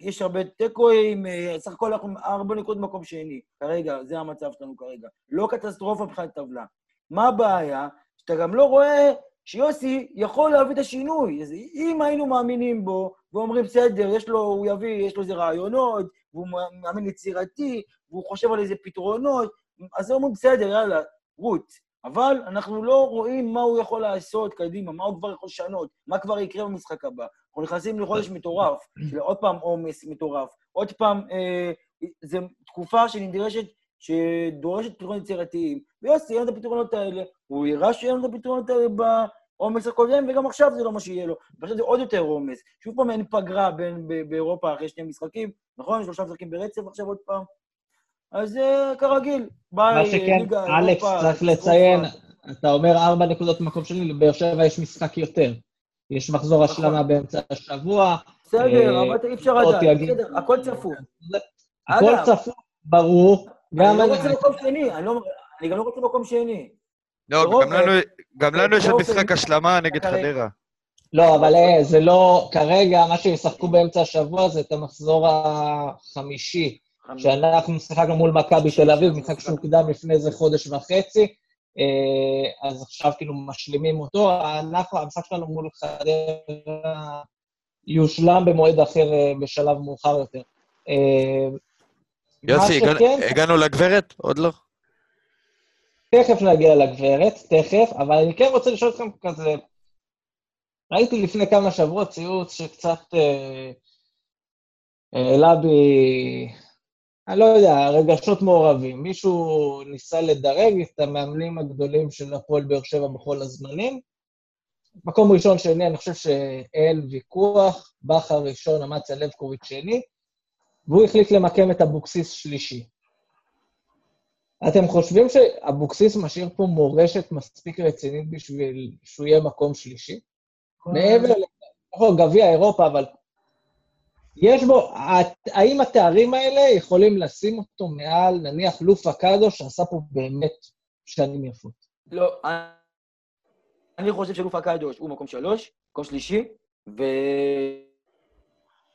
יש הרבה תיקואים, אה, סך הכל אנחנו ארבע נקודות במקום שני. כרגע, זה המצב שלנו כרגע. לא קטסטרופה מבחינת טבלה. מה הבעיה? שאתה גם לא רואה שיוסי יכול להביא את השינוי. אז אם היינו מאמינים בו, ואומרים, בסדר, יש לו, הוא יביא, יש לו איזה רעיונות, והוא מאמין יצירתי, והוא חושב על איזה פתרונות, אז אומרים, בסדר, יאללה, רוץ. אבל אנחנו לא רואים מה הוא יכול לעשות קדימה, מה הוא כבר יכול לשנות, מה כבר יקרה במשחק הבא. אנחנו נכנסים לחודש מטורף, של עוד פעם עומס מטורף, עוד פעם, אה, זו תקופה שנדרשת, שדורשת פתרונות יצירתיים. ויוסי, אין את הפתרונות האלה. הוא הראה שאין את הפתרונות האלה בעומס הקודם, וגם עכשיו זה לא מה שיהיה לו. ועכשיו זה עוד יותר עומס. שוב פעם אין פגרה בין, ב- באירופה אחרי שני משחקים, נכון? שלושה משחקים ברצף עכשיו עוד פעם. אז אה, כרגיל, ביי, מה שכן, אלכס, צריך. לציין, אתה אומר ארבע נקודות במקום שני, לבאר שבע יש משחק יותר. יש מחזור נכון. השלמה באמצע השבוע, בסדר, אה, אבל אי אפשר לדעת, בסדר, הכל צפוי. הכל צפוי, ברור. גם אני לא רוצה מקום שני, אני לא- אני גם לא רוצה מקום שני. לא, ברוב- גם לנו- יש עוד משחק השלמה נגד. חדרה. לא, אבל אה, זה לא, כרגע, מה שהם ישחקו באמצע השבוע זה את המחזור החמישי, שאנחנו שיחקנו מול מכבי תל אביב, משחק שהוקדם לפני איזה חודש וחצי, אה, אז עכשיו כאילו משלימים אותו. אנחנו, המשחק שלנו מול חדרה יושלם במועד אחר אה, בשלב מאוחר יותר. יוסי, הגענו- שכן, הגענו לגברת? עוד לא? תכף נגיע לגברת, תכף, אבל אני כן רוצה לשאול אתכם כזה, ראיתי לפני כמה שבועות ציוץ שקצת אה, העלה בי, אני לא יודע, רגשות מעורבים. מישהו ניסה לדרג את המאמנים הגדולים של הפועל באר שבע בכל הזמנים. מקום ראשון, שני, אני חושב שאין ויכוח, בכר ראשון, אמציה לבקוביץ' שני, והוא החליט למקם את אבוקסיס שלישי. אתם חושבים שאבוקסיס משאיר פה מורשת מספיק רצינית בשביל שהוא יהיה מקום שלישי? מעבר ל... נכון, גביע אירופה, אבל יש בו... האם התארים האלה יכולים לשים אותו מעל, נניח, לופה קאדו, שעשה פה באמת שנים יפות? לא, אני- חושב שלופה קדוש הוא מקום שלוש, מקום שלישי,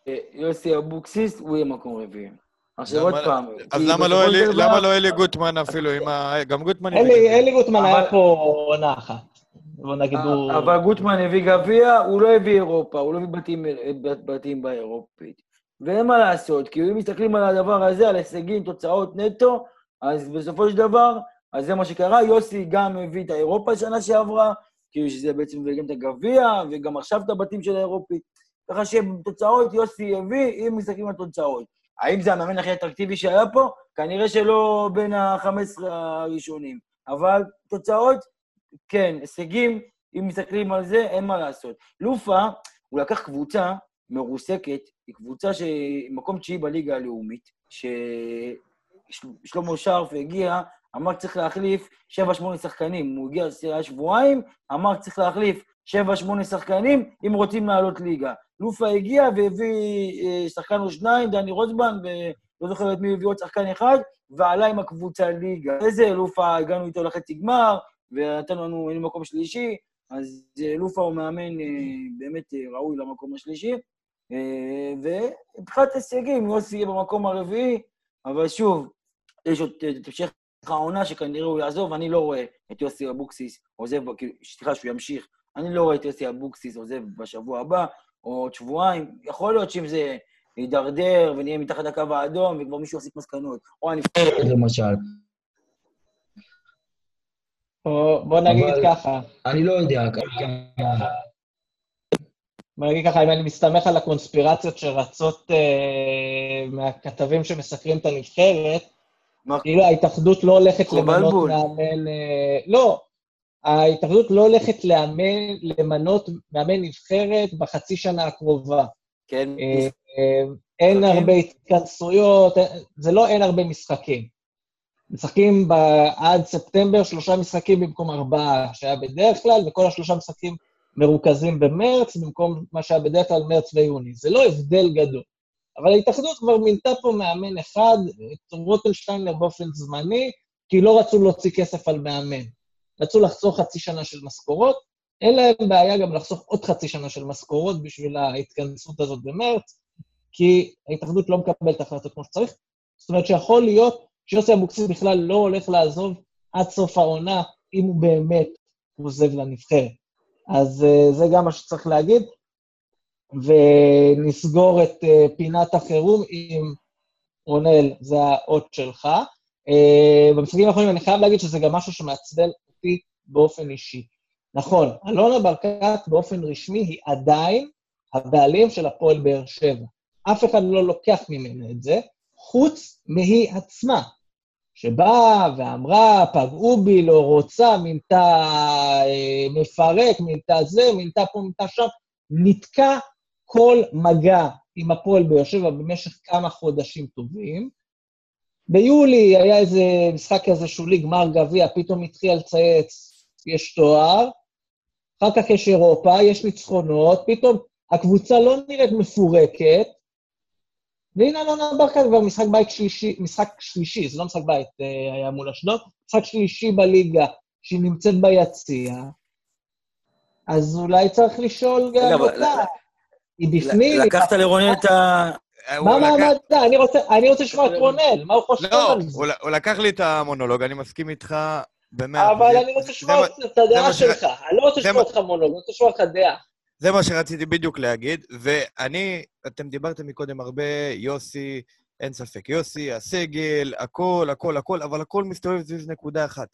ויוסי אבוקסיס הוא יהיה מקום רביעי. עכשיו עוד למה- פעם. אז למה לא אלי- למה לא אלי גוטמן אפילו עם ה... גם גוטמן... אלי גביע. אלי גוטמן היה אבל- פה עונה אחת. בוא נגיד, הוא... אבל גוטמן הביא גביע, הוא לא הביא אירופה, הוא לא הביא בתים, בתים באירופית. ואין מה לעשות, כי אם מסתכלים על הדבר הזה, על הישגים, תוצאות נטו, אז בסופו של דבר, אז זה מה שקרה. יוסי גם הביא את האירופה שנה שעברה, כאילו שזה בעצם גם את הגביע, וגם עכשיו את הבתים של האירופית. ככה שבתוצאות יוסי הביא, אם מסתכלים על תוצאות. האם זה המאמן הכי אטרקטיבי שהיה פה? כנראה שלא בין ה-15 הראשונים. אבל תוצאות, כן, הישגים, אם מסתכלים על זה, אין מה לעשות. לופה, הוא לקח קבוצה מרוסקת, היא קבוצה שמקום תשיעי בליגה הלאומית, ששלמה שרף הגיע, אמר שצריך להחליף 7-8 שחקנים. הוא הגיע היה שבועיים, אמר שצריך להחליף 7-8 שחקנים אם רוצים לעלות ליגה. לופה הגיע והביא אה, שחקן או שניים, דני רוזמן, ולא זוכר את מי הביא עוד שחקן אחד, ועלה עם הקבוצה ליגה. איזה לופה, הגענו איתו לחצי גמר, ונתן לנו, היינו מקום שלישי, אז אה, לופה הוא מאמן אה, באמת ראוי למקום השלישי. ומבחינת הישגים, יוסי יהיה במקום הרביעי, אבל שוב, יש עוד את המשך העונה שכנראה הוא יעזוב, אני לא רואה את יוסי אבוקסיס עוזב, סליחה שהוא ימשיך, אני לא רואה את יוסי אבוקסיס עוזב בשבוע הבא, או עוד שבועיים. יכול להיות שאם זה יידרדר ונהיה מתחת לקו האדום, וכבר מישהו יסיק מסקנות, או הנבחרת למשל. בוא, בוא נגיד אבל- ככה, אני לא יודע, כמה... בוא נגיד ככה, אם אני מסתמך על הקונספירציות שרצות אה, מהכתבים שמסקרים את הנבחרת, מה- כאילו ההתאחדות לא הולכת למנות. מאמן... אה, לא, ההתאחדות לא הולכת לאמן, למנות מאמן נבחרת בחצי שנה הקרובה. כן, אה, אין? הרבה התכנסויות, זה לא אין הרבה משחקים. משחקים ב- עד ספטמבר שלושה משחקים במקום ארבעה שהיה בדרך כלל, וכל השלושה משחקים מרוכזים במרץ במקום מה שהיה בדרך כלל מרץ ויוני. זה לא הבדל גדול. אבל ההתאחדות כבר מינתה פה מאמן אחד, את רוטנשטיינר באופן זמני, כי לא רצו להוציא כסף על מאמן. רצו לחסוך חצי שנה של משכורות, אין להם בעיה גם לחסוך עוד חצי שנה של משכורות בשביל ההתכנסות הזאת במרץ, כי ההתאחדות לא מקבלת החלטות כמו שצריך. זאת אומרת שיכול להיות שיוסי אבוקסיס בכלל לא הולך לעזוב עד סוף העונה, אם הוא באמת עוזב לנבחרת. אז uh, זה גם מה שצריך להגיד. ונסגור את uh, פינת החירום עם רונל, זה האות שלך. Uh, במשחקים האחרונים אני חייב להגיד שזה גם משהו שמעצבן אותי באופן אישי. נכון, אלונה ברקת באופן רשמי היא עדיין הבעלים של הפועל באר שבע. אף אחד לא לוקח ממנה את זה, חוץ מהיא עצמה, שבאה ואמרה, פגעו בי, לא רוצה, מינתה אה, מפרק, מינתה זה, מינתה פה, מינתה שם, נתקע כל מגע עם הפועל באר שבע במשך כמה חודשים טובים. ביולי היה איזה משחק כזה שולי, גמר גביע, פתאום התחיל לצייץ, יש תואר, אחר כך יש אירופה, יש ניצחונות, פתאום הקבוצה לא נראית מפורקת, והנה אלונה ברקת כבר משחק בית שלישי, משחק שלישי, זה לא משחק בית, אה, היה מול אשדוד, משחק שלישי בליגה, שהיא נמצאת ביציע, אז אולי צריך לשאול גם אותה. היא בפנים, לקחת לרונן את ה... הוא מה מעמדה? אני רוצה אני רוצה לשמוע את רונל, מה הוא חושב לא, על זה? הוא ל- הוא לקח לי את המונולוג, אני מסכים איתך במאה אבל. אני רוצה לשמוע מה- את- הדעה מה שלך. אני לא רוצה לשמוע מה- אותך מונולוג, אני רוצה לשמוע אותך דעה. זה מה שרציתי בדיוק להגיד, ואני, אתם דיברתם מקודם הרבה, יוסי, אין ספק, יוסי, הסגל, הכל, הכל, הכל, אבל הכל מסתובב סביב נקודה אחת.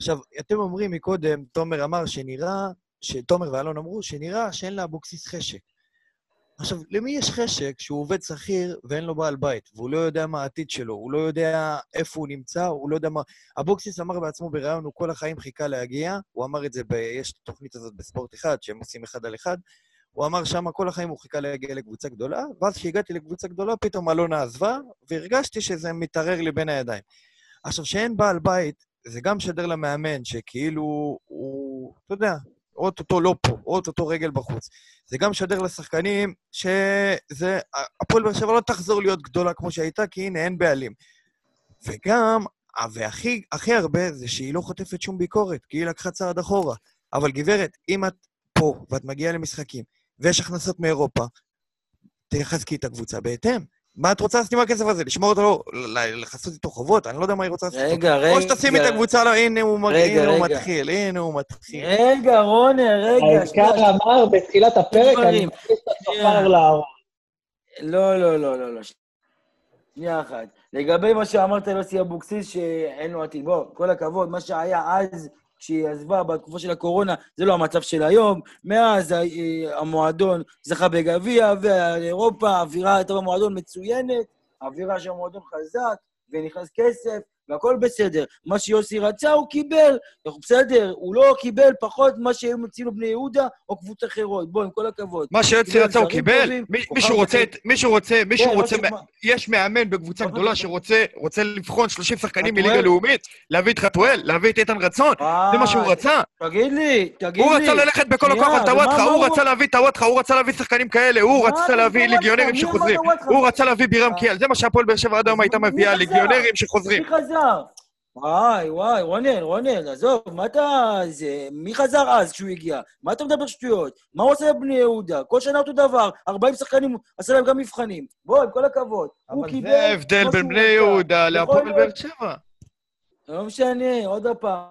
עכשיו, אתם אומרים מקודם, תומר אמר שנראה, שתומר ואלון אמרו שנראה שאין לאבוקסיס חשק. עכשיו, למי יש חשק שהוא עובד שכיר ואין לו בעל בית, והוא לא יודע מה העתיד שלו, הוא לא יודע איפה הוא נמצא, הוא לא יודע מה... אבוקסיס אמר בעצמו בריאיון, הוא כל החיים חיכה להגיע, הוא אמר את זה, ב... יש את התוכנית הזאת בספורט אחד, שהם עושים אחד על אחד, הוא אמר שם כל החיים הוא חיכה להגיע לקבוצה גדולה, ואז כשהגעתי לקבוצה גדולה, פתאום אלונה עזבה, והרגשתי שזה מתערער לי בין הידיים. עכשיו, שאין בעל בית, זה גם משדר למאמן, שכאילו הוא, אתה יודע, אוטוטו לא פה, אוטוטו רגל בחוץ. זה גם משדר לשחקנים שזה, הפועל באר שבע לא תחזור להיות גדולה כמו שהייתה, כי הנה, אין בעלים. וגם, והכי הכי הרבה זה שהיא לא חוטפת שום ביקורת, כי היא לקחה צעד אחורה. אבל גברת, אם את פה ואת מגיעה למשחקים, ויש הכנסות מאירופה, תחזקי את הקבוצה בהתאם. מה את רוצה לעשות עם הכסף הזה? לשמור אותו, ל- לכסות איתו חובות? אני לא יודע מה היא רוצה לעשות. איתו. רגע, רגע. או שתשימי את הקבוצה, לא, הנה הוא. מתחיל, הנה הוא מתחיל. רגע, רונר, רגע. העיקר אמר בתחילת הפרק. אני מכניס את שנייה. השופר לארון. לא, לא, לא, לא, לא. שנייה אחת. לגבי מה שאמרת ליוסי אבוקסיס, שאין לו עתיד. בוא, כל הכבוד, מה שהיה אז, כשהיא עזבה בתקופה של הקורונה, זה לא המצב של היום. מאז אה, המועדון זכה בגביע, ואירופה, האווירה הייתה במועדון מצוינת, האווירה של המועדון חזק, ונכנס כסף, והכל בסדר. מה שיוסי רצה, הוא קיבל. בסדר, הוא לא קיבל פחות ממה שהם הצילו בני יהודה או קבוצות אחרות. בוא, עם כל הכבוד. מה קיבל רצה הוא קיבל? מישהו רוצה, את- מישהו רוצה, מישהו כן, רוצה, יש מאמן בקבוצה גדולה שרוצה רוצה לבחון 30 שחקנים? מליגה לאומית, להביא את חתואל, להביא את איתן רצון, זה מה שהוא אה, רצה. תגיד לי, תגיד לי. הוא רצה ללכת בכל הכוח על טוואטחה, הוא? רצה להביא טוואטחה, הוא רצה להביא שחקנים כאלה, הוא רצה להביא? ליגיונרים שחוזרים? הוא רצה להביא בירם. קיאל, זה מה שהפועל באר שבע עד היום הייתה מביאה? ליגיונרים שחוזרים. חזר? וואי, וואי, רונן, רונן, עזוב, מה אתה... זה... מי חזר אז כשהוא הגיע? מה אתה מדבר שטויות? מה הוא עושה בבני יהודה? כל שנה אותו דבר, 40 שחקנים, עשה להם גם מבחנים. בוא, עם כל הכבוד. אבל זה ההבדל בין בני. יהודה להפועל באר שבע. לא משנה, עוד פעם.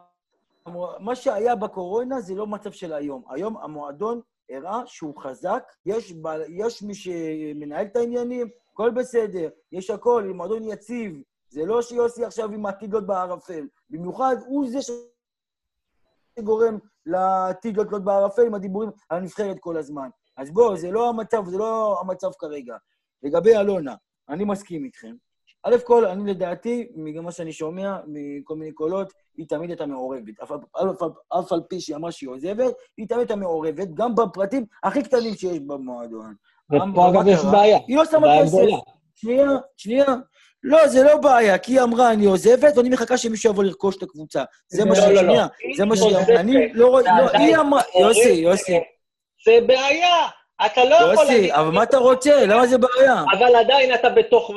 מה שהיה בקורונה זה לא מצב של היום. היום המועדון הראה שהוא חזק, יש, בעל- יש מי שמנהל את העניינים, הכל בסדר, יש הכל, מועדון יציב. זה לא שיוסי עכשיו עם העתיד להיות בערפל. במיוחד הוא זה שגורם לעתיד להיות בערפל עם הדיבורים על הנבחרת כל הזמן. אז בואו, זה לא המצב, זה לא המצב כרגע. לגבי אלונה, אני מסכים איתכם. א' כל, אני לדעתי, ממה שאני שומע, מכל מיני קולות, היא תמיד הייתה מעורבת. אף, אף, אף, אף על פי שהיא אמרה שהיא עוזבת, היא תמיד הייתה מעורבת, גם בפרטים הכי קטנים שיש במועדון. ופה אגב מה יש? בעיה. היא לא שמה כסף. שנייה, שנייה. לא, זה לא בעיה, כי היא אמרה, אני עוזבת, ואני מחכה שמישהו יבוא לרכוש את הקבוצה. זה מה לא, ש... לא, לא. שנייה, זה מה שהיא אמרה. אני לא רואה... לא, היא אמרה... יוסי, יוסי, זה בעיה. אתה לא יכול... יוסי, להגיד- אבל מה אתה רוצה? למה זה בעיה? אבל עדיין אתה בתוך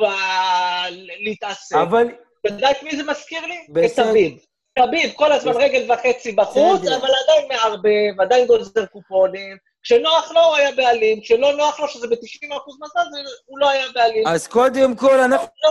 להתעסק. אבל... אתה יודע את מי זה מזכיר לי? את בסדר. טביב. טביב, כל הזמן. רגל וחצי בחוץ. אבל עדיין מערבב, עדיין גוזר קופונים. כשנוח לו הוא היה בעלים, כשלא נוח לו, שזה ב-90% מזל, זה- הוא לא היה בעלים. אז קודם כל, אנחנו לא.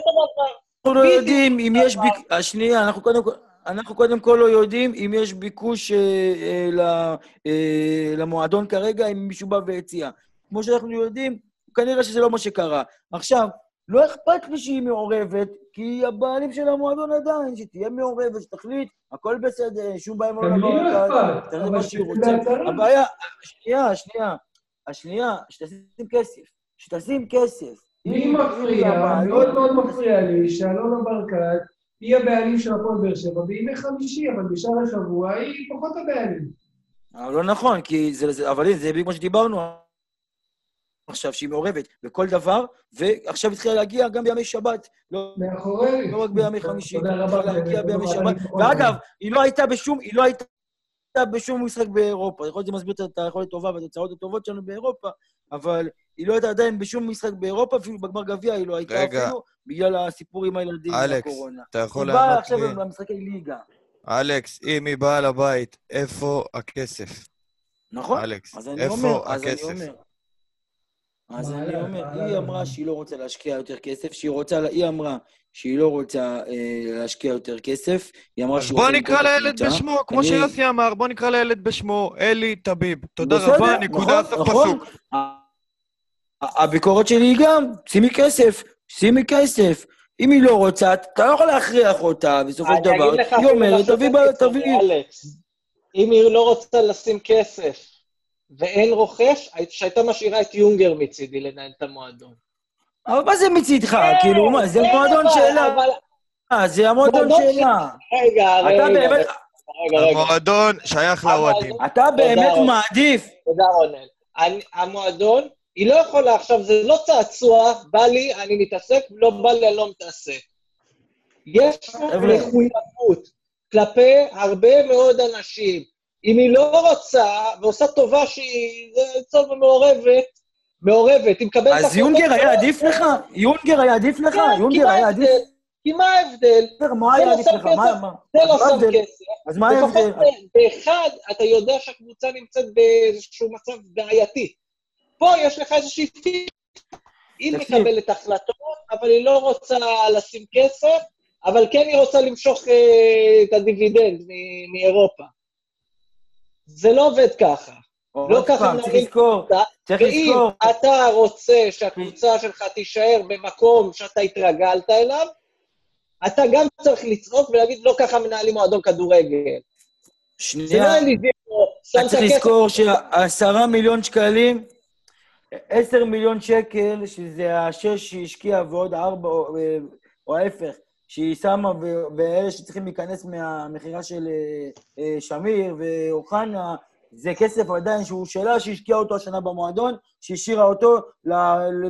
אנחנו לא. יודעים אם יש ביק... השנייה, אנחנו קודם כל... אנחנו קודם כל לא יודעים אם יש ביקוש אה, אה, ל- אה, למועדון כרגע, אם מישהו בא והציע. כמו שאנחנו יודעים, כנראה שזה לא מה שקרה. עכשיו, לא אכפת לי שהיא מעורבת, כי היא הבעלים של המועדון עדיין, שתהיה מעורבת, שתחליט, הכל בסדר, אין שום בעיה עם גם לי לא העולם, אכפת, תעשה אבל מה שהיא רוצה. הבעיה, שנייה, שנייה, השנייה, שתשים כסף. שתשים כסף. לי אם מפריע, מאוד מאוד מפריע לי, שאלונה ברקת היא הבעלים של הפועל באר שבע בימי חמישי, אבל בשאר השבוע היא פחות הבעלים. אבל לא נכון, כי זה, זה, אבל הנה, זה בדיוק מה שדיברנו עכשיו, שהיא מעורבת בכל דבר, ועכשיו התחילה להגיע גם בימי שבת, לא, מאחורי. לא רק בימי חמישי, תודה רבה. התחילה להגיע בימי שבת. ואגב, היא לא הייתה בשום, היא לא הייתה בשום משחק באירופה. יכול להיות שזה מסביר את היכולת הטובה והתוצאות הטובות שלנו באירופה, אבל היא לא הייתה עדיין בשום משחק באירופה, אפילו בגמר גביע היא לא הייתה רגע. אפילו, בגלל הסיפור עם הילדים אלכס, והקורונה. אתה יכול היא באה לענות עכשיו לי? למשחקי ליגה. אלכס, אם היא באה לבית, איפה הכסף? נכון? אלכס, אז אני איפה אומר, אז אני הכסף? אז מעלה, אני אומר, מעלה היא אמרה. שהיא לא רוצה להשקיע יותר כסף, שהיא רוצה, היא אמרה שהיא לא רוצה אה, להשקיע יותר כסף, היא אמרה שהיא בוא רוצה נקרא למכור את לילד. בשמו, כמו אני- שיוסי אמר, בוא נקרא לילד בשמו, אלי טביב. תודה בסדר, רבה, נקודה, נכון, סוף נכון. פסוק. הביקורת שלי היא גם, שימי כסף, שימי כסף. אם היא לא רוצה, אתה לא יכול להכריח אותה, בסופו של אני דבר, אגיד לך היא אומרת, משהו תביא, תביא... אלכס. אם היא לא רוצה לשים כסף ואין רוכש, שהייתה משאירה את יונגר מצידי לנהל את המועדון. אבל מה זה מצידך? כן, כאילו, מה, זה מועדון. אבל- אה, זה המועדון מועדון שלה. רגע, אתה רגע, באמת. המועדון שייך לאוהדים. אתה באמת. מעדיף תודה, רונן. המועדון, היא לא יכולה עכשיו, זה לא צעצוע, בא לי, אני מתעסק, לא בא לי, אני לא מתעסק. יש. מחויבות כלפי הרבה מאוד אנשים. אם היא לא רוצה, ועושה טובה שהיא זה צורך מעורבת, מעורבת, היא מקבלת... אז יונגר היה עדיף לך? יונגר היה עדיף לך? כן, יונגר היה עדיף? כי מה ההבדל? מה היה לא עדיף לך? זה אז לא מה שם ההבדל? כסף. אז מה ההבדל? באחד, אתה יודע שהקבוצה נמצאת באיזשהו מצב בעייתי. פה יש לך איזושהי. היא. מקבלת החלטות, אבל היא לא רוצה לשים כסף, אבל כן היא רוצה למשוך אה, את הדיבידנד מאירופה. זה לא עובד ככה. לא ככה פעם, צריך לזכור, צריך ואם לזכור. אתה רוצה שהקבוצה שלך תישאר במקום שאתה התרגלת אליו, אתה גם צריך לצעוק ולהגיד, לא ככה מנהלים מועדון כדורגל. לא שנייה, שם אתה את צריך לזכור שעשרה מיליון שקלים, עשר מיליון שקל, שזה השש שהשקיעה ועוד ארבע, או- או ההפך, שהיא שמה, ואלה שצריכים להיכנס מהמכירה של אה, אה, שמיר ואוחנה, זה כסף עדיין שהוא שלה, שהשקיעה אותו השנה במועדון, שהשאירה אותו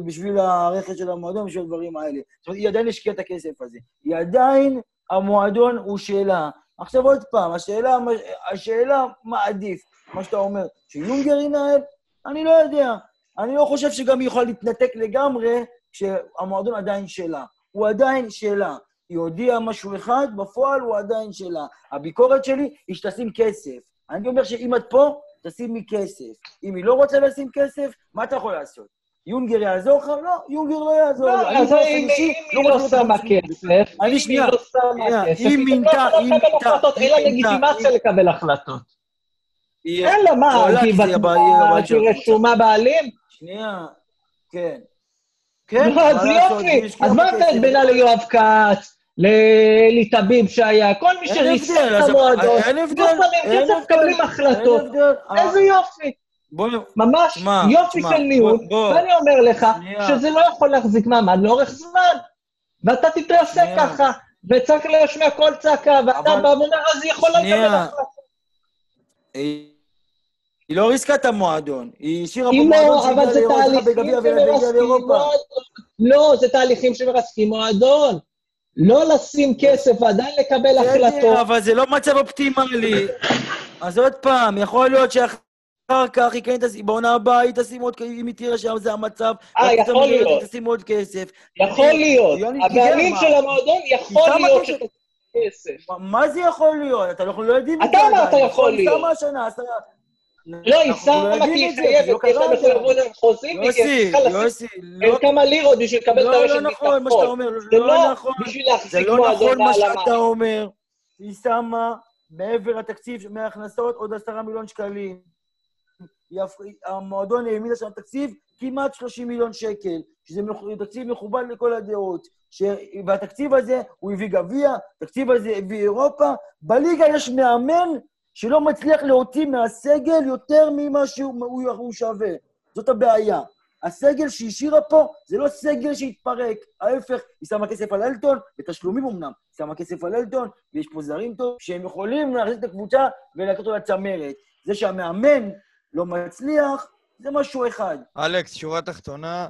בשביל הרכש של המועדון, בשביל הדברים האלה. זאת אומרת, היא עדיין השקיעה את הכסף הזה. היא עדיין, המועדון הוא שלה. עכשיו עוד פעם, השאלה, השאלה מה עדיף, מה שאתה אומר, שיונגר ינהל? אני לא יודע. אני לא חושב שגם היא יכולה להתנתק לגמרי כשהמועדון עדיין שלה. הוא עדיין שלה. היא הודיעה משהו אחד, בפועל הוא עדיין שלה. הביקורת שלי היא שתשים כסף. אני אומר שאם את פה, תשימי כסף. אם היא לא רוצה לשים כסף, מה אתה יכול לעשות? יונגר יעזור לך? לא, יונגר לא יעזור לו. לא, אני אז אם אישי אם היא לא שמה. כסף, אני שנייה, היא לא שנייה, שמה כסף, היא היא מינתה, לא היא מינתה, היא אין לה לגיטימציה היא- לקבל החלטות. היא- אין לה, מה, הקבוצה. רשומה בעלים? שנייה, כן. כן, לא, אז היא יופי. אז מה. ההבדל בינה ליואב כץ, לאלי טביב שהיה, כל מי שריסק את המועדון, אין לא הבדל, אין הבדל, מקבלים החלטות. איזה יופי. בוא, ממש שמע, יופי שמע, של ניהול. ואני אומר לך שנייה. שזה לא יכול להחזיק מעמד לאורך זמן. ואתה תתרסק. ככה, וצריך להשמיע כל צעקה, ואתה אבל- בא ואומר, אז היא יכולה לקבל. החלטות. היא היא לא ריסקה את המועדון, היא השאירה פה היא מועדון לא, אבל זה שהגיע לאירופה תהליכים בגביע לאירופה. מועדון. לא, זה תהליכים שמרסקים מועדון. לא לשים כסף ועדיין לקבל החלטות. אבל זה לא מצב אופטימלי. אז עוד פעם, יכול להיות שאחר כך היא כן תשים, בעונה הבאה היא תשים עוד, אם היא תראה שזה המצב, אה, יכול להיות. היא תשים עוד כסף. יכול להיות. הבעלים? של המועדון יכול להיות כסף. שתשים כסף. מה- זה יכול להיות? אתה לא לא יודעים את אתה זה אמרת עדיין, יכול להיות. עשרה... לא, היא לא שמה כי היא את זה, חייבת, זה לא יש לה מחויבות. חוזים, והיא צריכה לשים יוסי, לא... כמה לירות בשביל לקבל את לא, הרשת לא נכון מה שאתה ביטחון. אומר, זה לא לא נכון. בשביל זה להחזיק לא מועדון נכון מה שאתה. אומר. היא שמה מעבר לתקציב מההכנסות עוד עשרה מיליון שקלים. המועדון העמיד שם תקציב כמעט 30 מיליון שקל, שזה תקציב מכובד לכל הדעות. ש... והתקציב הזה, הוא הביא גביע, התקציב הזה הביא אירופה. בליגה יש מאמן שלא מצליח להוציא מהסגל יותר ממה שהוא הוא, הוא שווה. זאת הבעיה. הסגל שהיא השאירה פה זה לא סגל שהתפרק, ההפך, היא שמה כסף על אלטון, בתשלומים אמנם, היא שמה כסף על אלטון, ויש פה זרים טוב, שהם יכולים להחזיק את הקבוצה ולקחת אותה לצמרת. זה שהמאמן לא מצליח, זה משהו אחד. אלכס, שורה תחתונה,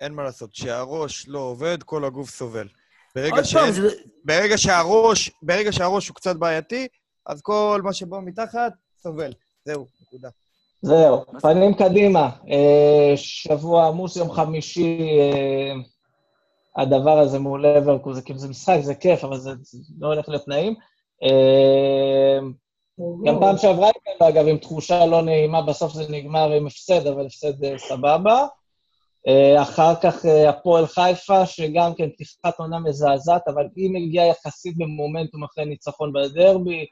אין מה לעשות. כשהראש לא עובד, כל הגוף סובל. ברגע, עוד פעם, שאין, זה... ברגע, שהראש, ברגע שהראש הוא קצת בעייתי, אז כל מה שבא מתחת סובל. זהו, נקודה. זהו, פנים קדימה. אה, שבוע עמוס, יום חמישי, אה, הדבר הזה מול לברקוז, זה כאילו זה משחק, זה כיף, אבל זה לא הולך להיות נעים. אה, גם פעם שעברה, הגענו, אגב, עם תחושה לא נעימה, בסוף זה נגמר עם הפסד, אבל הפסד סבבה. אחר כך הפועל חיפה, שגם כן פתיחת עונה מזעזעת, אבל היא מגיעה יחסית במומנטום אחרי ניצחון בדרבי,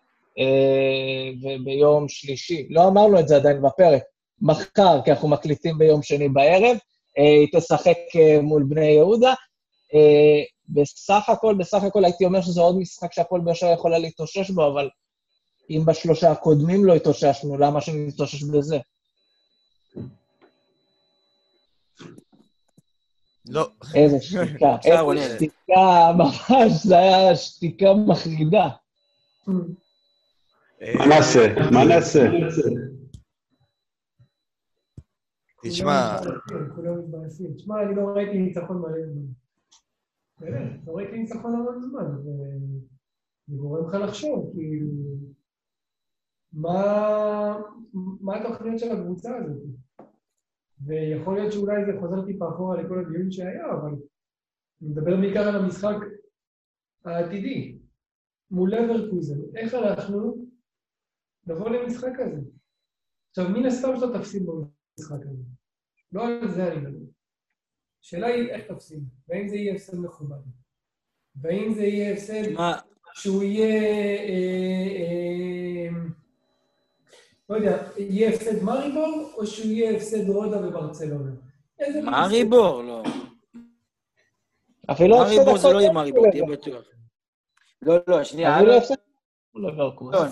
וביום שלישי, לא אמרנו את זה עדיין בפרק, מחר, כי אנחנו מקליטים ביום שני בערב, אה, היא תשחק אה, מול בני יהודה. אה, בסך הכל, בסך הכל הייתי אומר שזה עוד משחק שהפועל באר שבע יכולה להתאושש בו, אבל אם בשלושה הקודמים לא התאוששנו, למה שנתאושש בזה? לא. איזה שתיקה. איזה שתיקה, ממש, זה היה שתיקה מחרידה. מה נעשה? מה נעשה? תשמע, כולם מתבאסים. תשמע, אני לא ראיתי ניצחון מלא זמן. באמת, לא ראיתי ניצחון המון זמן, וזה גורם לך לחשוב, כאילו, מה מה התוכניות של הקבוצה הזאת? ויכול להיות שאולי זה חוזר טיפה אחורה לכל הדיון שהיה, אבל אני מדבר בעיקר על המשחק העתידי, מול לברקוזן. איך אנחנו נבוא למשחק הזה? עכשיו, מן הסתם שאתה תפסיד במשחק הזה. לא על זה אני מדבר. השאלה היא איך תפסיד, והאם זה יהיה הפסד מכובד. והאם זה יהיה הפסד מה, שהוא יהיה, אה, אה, לא יודע, יהיה הפסד מריבור, או שהוא יהיה הפסד רודה וברצלונה. מאריבור? לא. אפילו הפסד מאריבור זה לא יהיה מול תהיה. בטוח. לא, לא, שנייה. אפילו אלון, הפסד מול לברקוזן. אלון,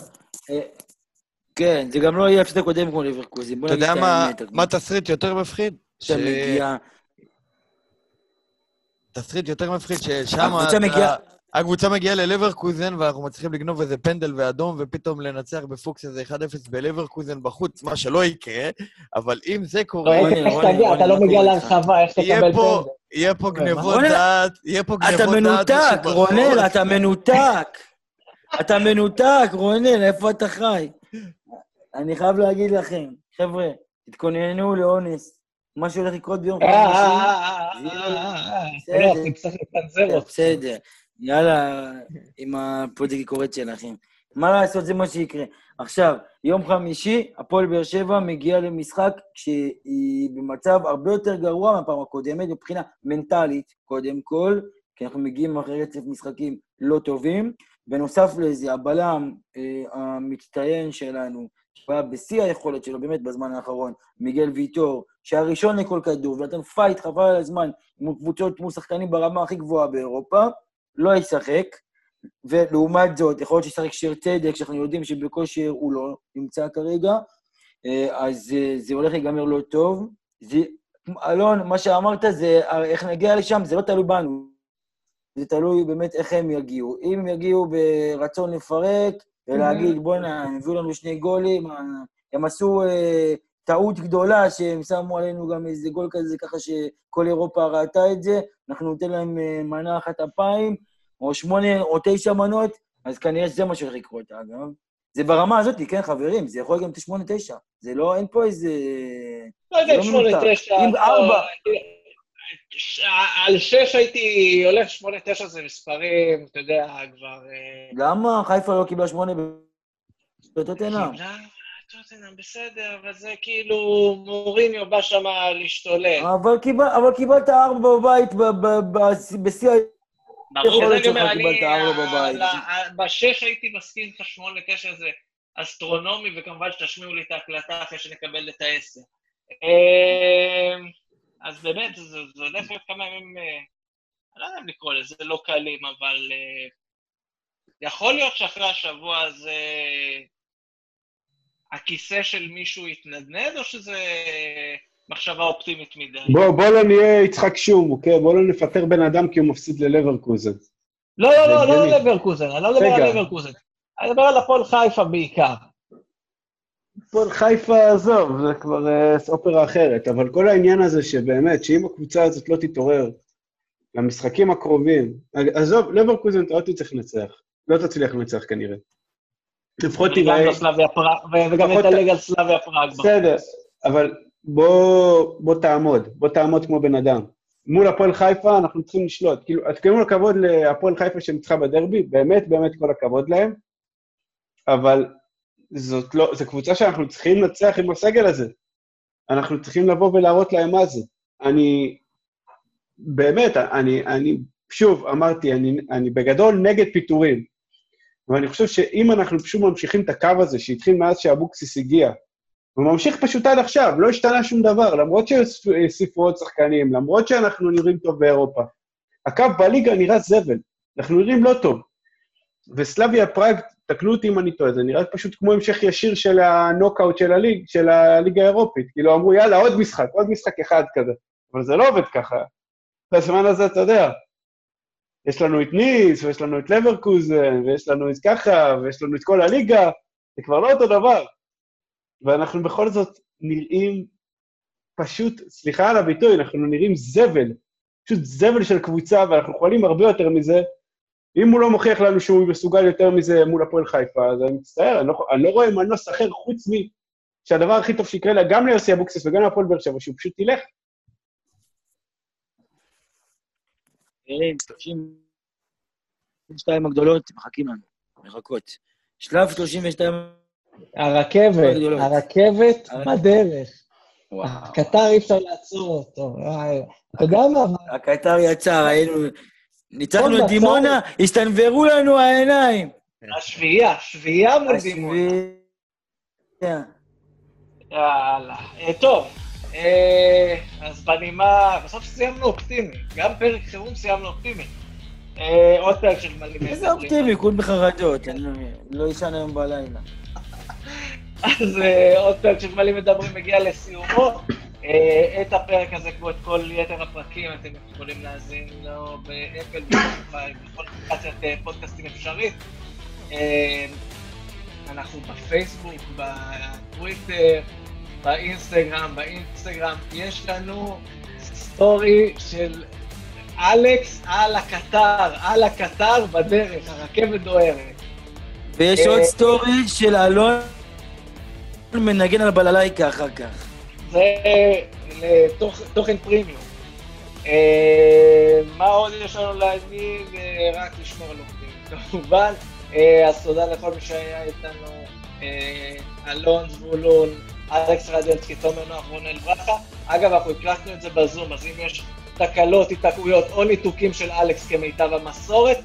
אה, כן, זה גם לא יהיה הפסד הקודם כמו לברקוזים. בוא אתה יודע מה-. מה תסריט יותר מפחיד? אתה מגיע... תסריט יותר מפחיד, ששם... הקבוצה אתה- מגיעה... הקבוצה מגיעה ללברקוזן, ואנחנו מצליחים לגנוב איזה פנדל ואדום, ופתאום לנצח בפוקס איזה 1-0 בלברקוזן בחוץ, מה שלא יקרה, אבל אם זה לא, קורה, איך רוני, איך תגיע, אתה לא מגיע? להרחבה, איך תקבל פנדל? יהיה פה גנבות רוני, דעת, יהיה פה אתה גנבות דעת. מנותק, משובחות. רונן, אתה מנותק. אתה מנותק, רונן, איפה אתה חי? אני חייב להגיד לכם, חבר'ה, תתכוננו לאונס. מה שהולך לקרות ביום אה, חמישי, אה, אה, אה, אה, אה. לא, אני צריך לצנזר אותך. בסדר. יאללה, עם הפוליטיקי קורט שלכם. מה לעשות, זה מה שיקרה. עכשיו, יום חמישי, הפועל באר שבע מגיעה למשחק כשהיא במצב הרבה יותר גרוע מהפעם הקודמת, מבחינה מנטלית, קודם כל, כי אנחנו מגיעים אחרי רצף משחקים לא טובים. בנוסף לזה, הבלם אה, המצטיין שלנו, שהיה בשיא היכולת שלו, באמת, בזמן האחרון, מיגל ויטור, שהיה ראשון לכל כדור, ונתן פייט חבל על הזמן מול קבוצות, מול שחקנים ברמה הכי גבוהה באירופה, לא ישחק. ולעומת זאת, יכול להיות שישחק שיר צדק, שאנחנו יודעים שבכושר הוא לא נמצא כרגע, אה, אז אה, זה הולך להיגמר לא טוב. זה, אלון, מה שאמרת זה, איך נגיע לשם, זה לא תלוי בנו. זה תלוי באמת איך הם יגיעו. אם הם יגיעו ברצון לפרק, ולהגיד, בואנה, הם הביאו לנו שני גולים, הם עשו אה, טעות גדולה שהם שמו עלינו גם איזה גול כזה, ככה שכל אירופה ראתה את זה, אנחנו ניתן להם אה, מנה אחת אפיים, או שמונה או תשע מנות, אז כנראה שזה מה שהולך לקרות, אגב. זה ברמה הזאת, כן, חברים, זה יכול להיות גם את השמונה, תשע. זה לא, אין פה איזה... לא יודע, שמונה, תשע. אם ארבע... על שש הייתי הולך, שמונה, תשע זה מספרים, אתה יודע, כבר... אה, למה? חיפה לא קיבלה שמונה בטוטנאם. קיבלה טוטנאם, בסדר, אבל זה כאילו מוריניו בא שם להשתולל. אבל קיבלת ארבע בבית בשיא ה... ברור, אני אומר, אני... בשש הייתי מסכים איתך שמונה, תשע זה אסטרונומי, וכמובן שתשמיעו לי את ההקלטה אחרי שנקבל את העשר. אז באמת, זה זה הולך להיות כמה ימים, אה, אני לא יודע אם לקרוא לזה לא קלים, אבל אה, יכול להיות שאחרי השבוע הזה הכיסא של מישהו יתנדנד, או שזה מחשבה אופטימית מדי? בוא, בוא לא נהיה יצחק שום, אוקיי? בוא לא נפטר בן אדם כי הוא מפסיד ללברקוזן. לא, לא, לא, לא לברקוזן, אני לא מדבר. על לברקוזן. אני מדבר על הפועל חיפה בעיקר. הפועל חיפה, עזוב, זה כבר אה, אופרה אחרת, אבל כל העניין הזה שבאמת, שאם הקבוצה הזאת לא תתעורר למשחקים הקרובים, עזוב, לברקוזן אתה לא תצטרך לנצח, לא תצליח לנצח כנראה. לפחות ו- וגם לפחות- נדלג על סלאביה פראג. בסדר, אבל בוא, תעמוד, בוא תעמוד כמו בן אדם. מול הפועל חיפה אנחנו צריכים לשלוט. כאילו, אז כל הכבוד להפועל חיפה שניצחה בדרבי, באמת באמת כל הכבוד להם, אבל זאת לא, זו קבוצה שאנחנו צריכים לנצח עם הסגל הזה. אנחנו צריכים לבוא ולהראות להם מה זה. אני, באמת, אני, אני שוב, אמרתי, אני, אני בגדול נגד פיטורים, ואני חושב שאם אנחנו פשוט ממשיכים את הקו הזה שהתחיל מאז שאבוקסיס הגיע, הוא ממשיך פשוט עד עכשיו, לא השתנה שום דבר, למרות שהוסיפו עוד שחקנים, למרות שאנחנו נראים טוב באירופה. הקו בליגה נראה זבל, אנחנו נראים לא טוב. וסלאביה פראג, תקנו אותי אם אני טועה, זה נראה פשוט כמו המשך ישיר של הנוקאוט של, הליג, של הליגה האירופית. כאילו אמרו, יאללה, עוד משחק, עוד משחק אחד כזה. אבל זה לא עובד ככה. בזמן הזה, אתה יודע, יש לנו את ניס, ויש לנו את לברקוזן, ויש לנו את ככה, ויש לנו את כל הליגה, זה כבר לא אותו דבר. ואנחנו בכל זאת נראים פשוט, סליחה על הביטוי, אנחנו נראים זבל, פשוט זבל של קבוצה, ואנחנו יכולים הרבה יותר מזה. אם הוא לא מוכיח לנו שהוא מסוגל יותר מזה מול הפועל חיפה, אז אני מצטער, אני לא, אני לא רואה מנוס אחר חוץ מ... שהדבר הכי טוב שיקרה לה, גם ליוסי אבוקסיס וגם להפועל באר שבע, שהוא פשוט ילך. 32 הגדולות מחכים לנו, מחכות. שלב 32... הרכבת. הרכבת. בדרך. הקטר אי אפשר לעצור אותו. אתה יודע מה? הקטר יצא, ראינו... ניצחנו את דימונה, הסתנוורו לנו העיניים. השביעייה, שביעייה מול דימונה. השביעייה. יאללה. אה, טוב, אה, אז בנימה, בסוף סיימנו אופטימי. גם פרק חירום סיימנו אופטימי. אה, עוד פרק של מלא איזה אופטימי, כול בחרדות, אני לא אשן היום בלילה. אז עוד פרק של מלא מדברים מגיע לסיומו. אה, את הפרק הזה, כמו את כל יתר הפרקים, אתם יכולים להאזין לו באפל בכל אפליקציית אה, פודקאסטים אפשרית. אה, אנחנו בפייסבוק, בטוויטר, באינסטגרם, באינסטגרם יש לנו סטורי של אלכס על הקטר, על הקטר בדרך, הרכבת דוהרת. ויש עוד סטורי של אלון מנגן על בללייקה אחר כך. זה לתוכן פרימיום. אה, מה עוד יש לנו להגיד? אה, רק לשמור על עובדים, כמובן. אה, אז תודה לכל מי שהיה איתנו, אלון זבולון, אלכס רדיאנסקי, תומר נוח, רונל ברכה. אגב, אנחנו הקלטנו את זה בזום, אז אם יש תקלות, התעקויות או ניתוקים של אלכס כמיטב המסורת,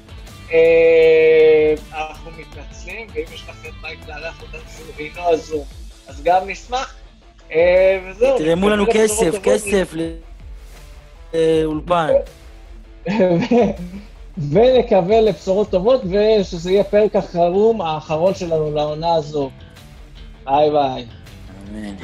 אנחנו מתנצלים, ואם יש לכם בית לארח אותנו אינו הזום, אז גם נשמח. אה, וזהו. תרמו לנו כסף. כסף לאולפן. ונקווה לבשורות טובות, ושזה יהיה פרק החירום האחרון שלנו לעונה הזו. ביי ביי. אמן.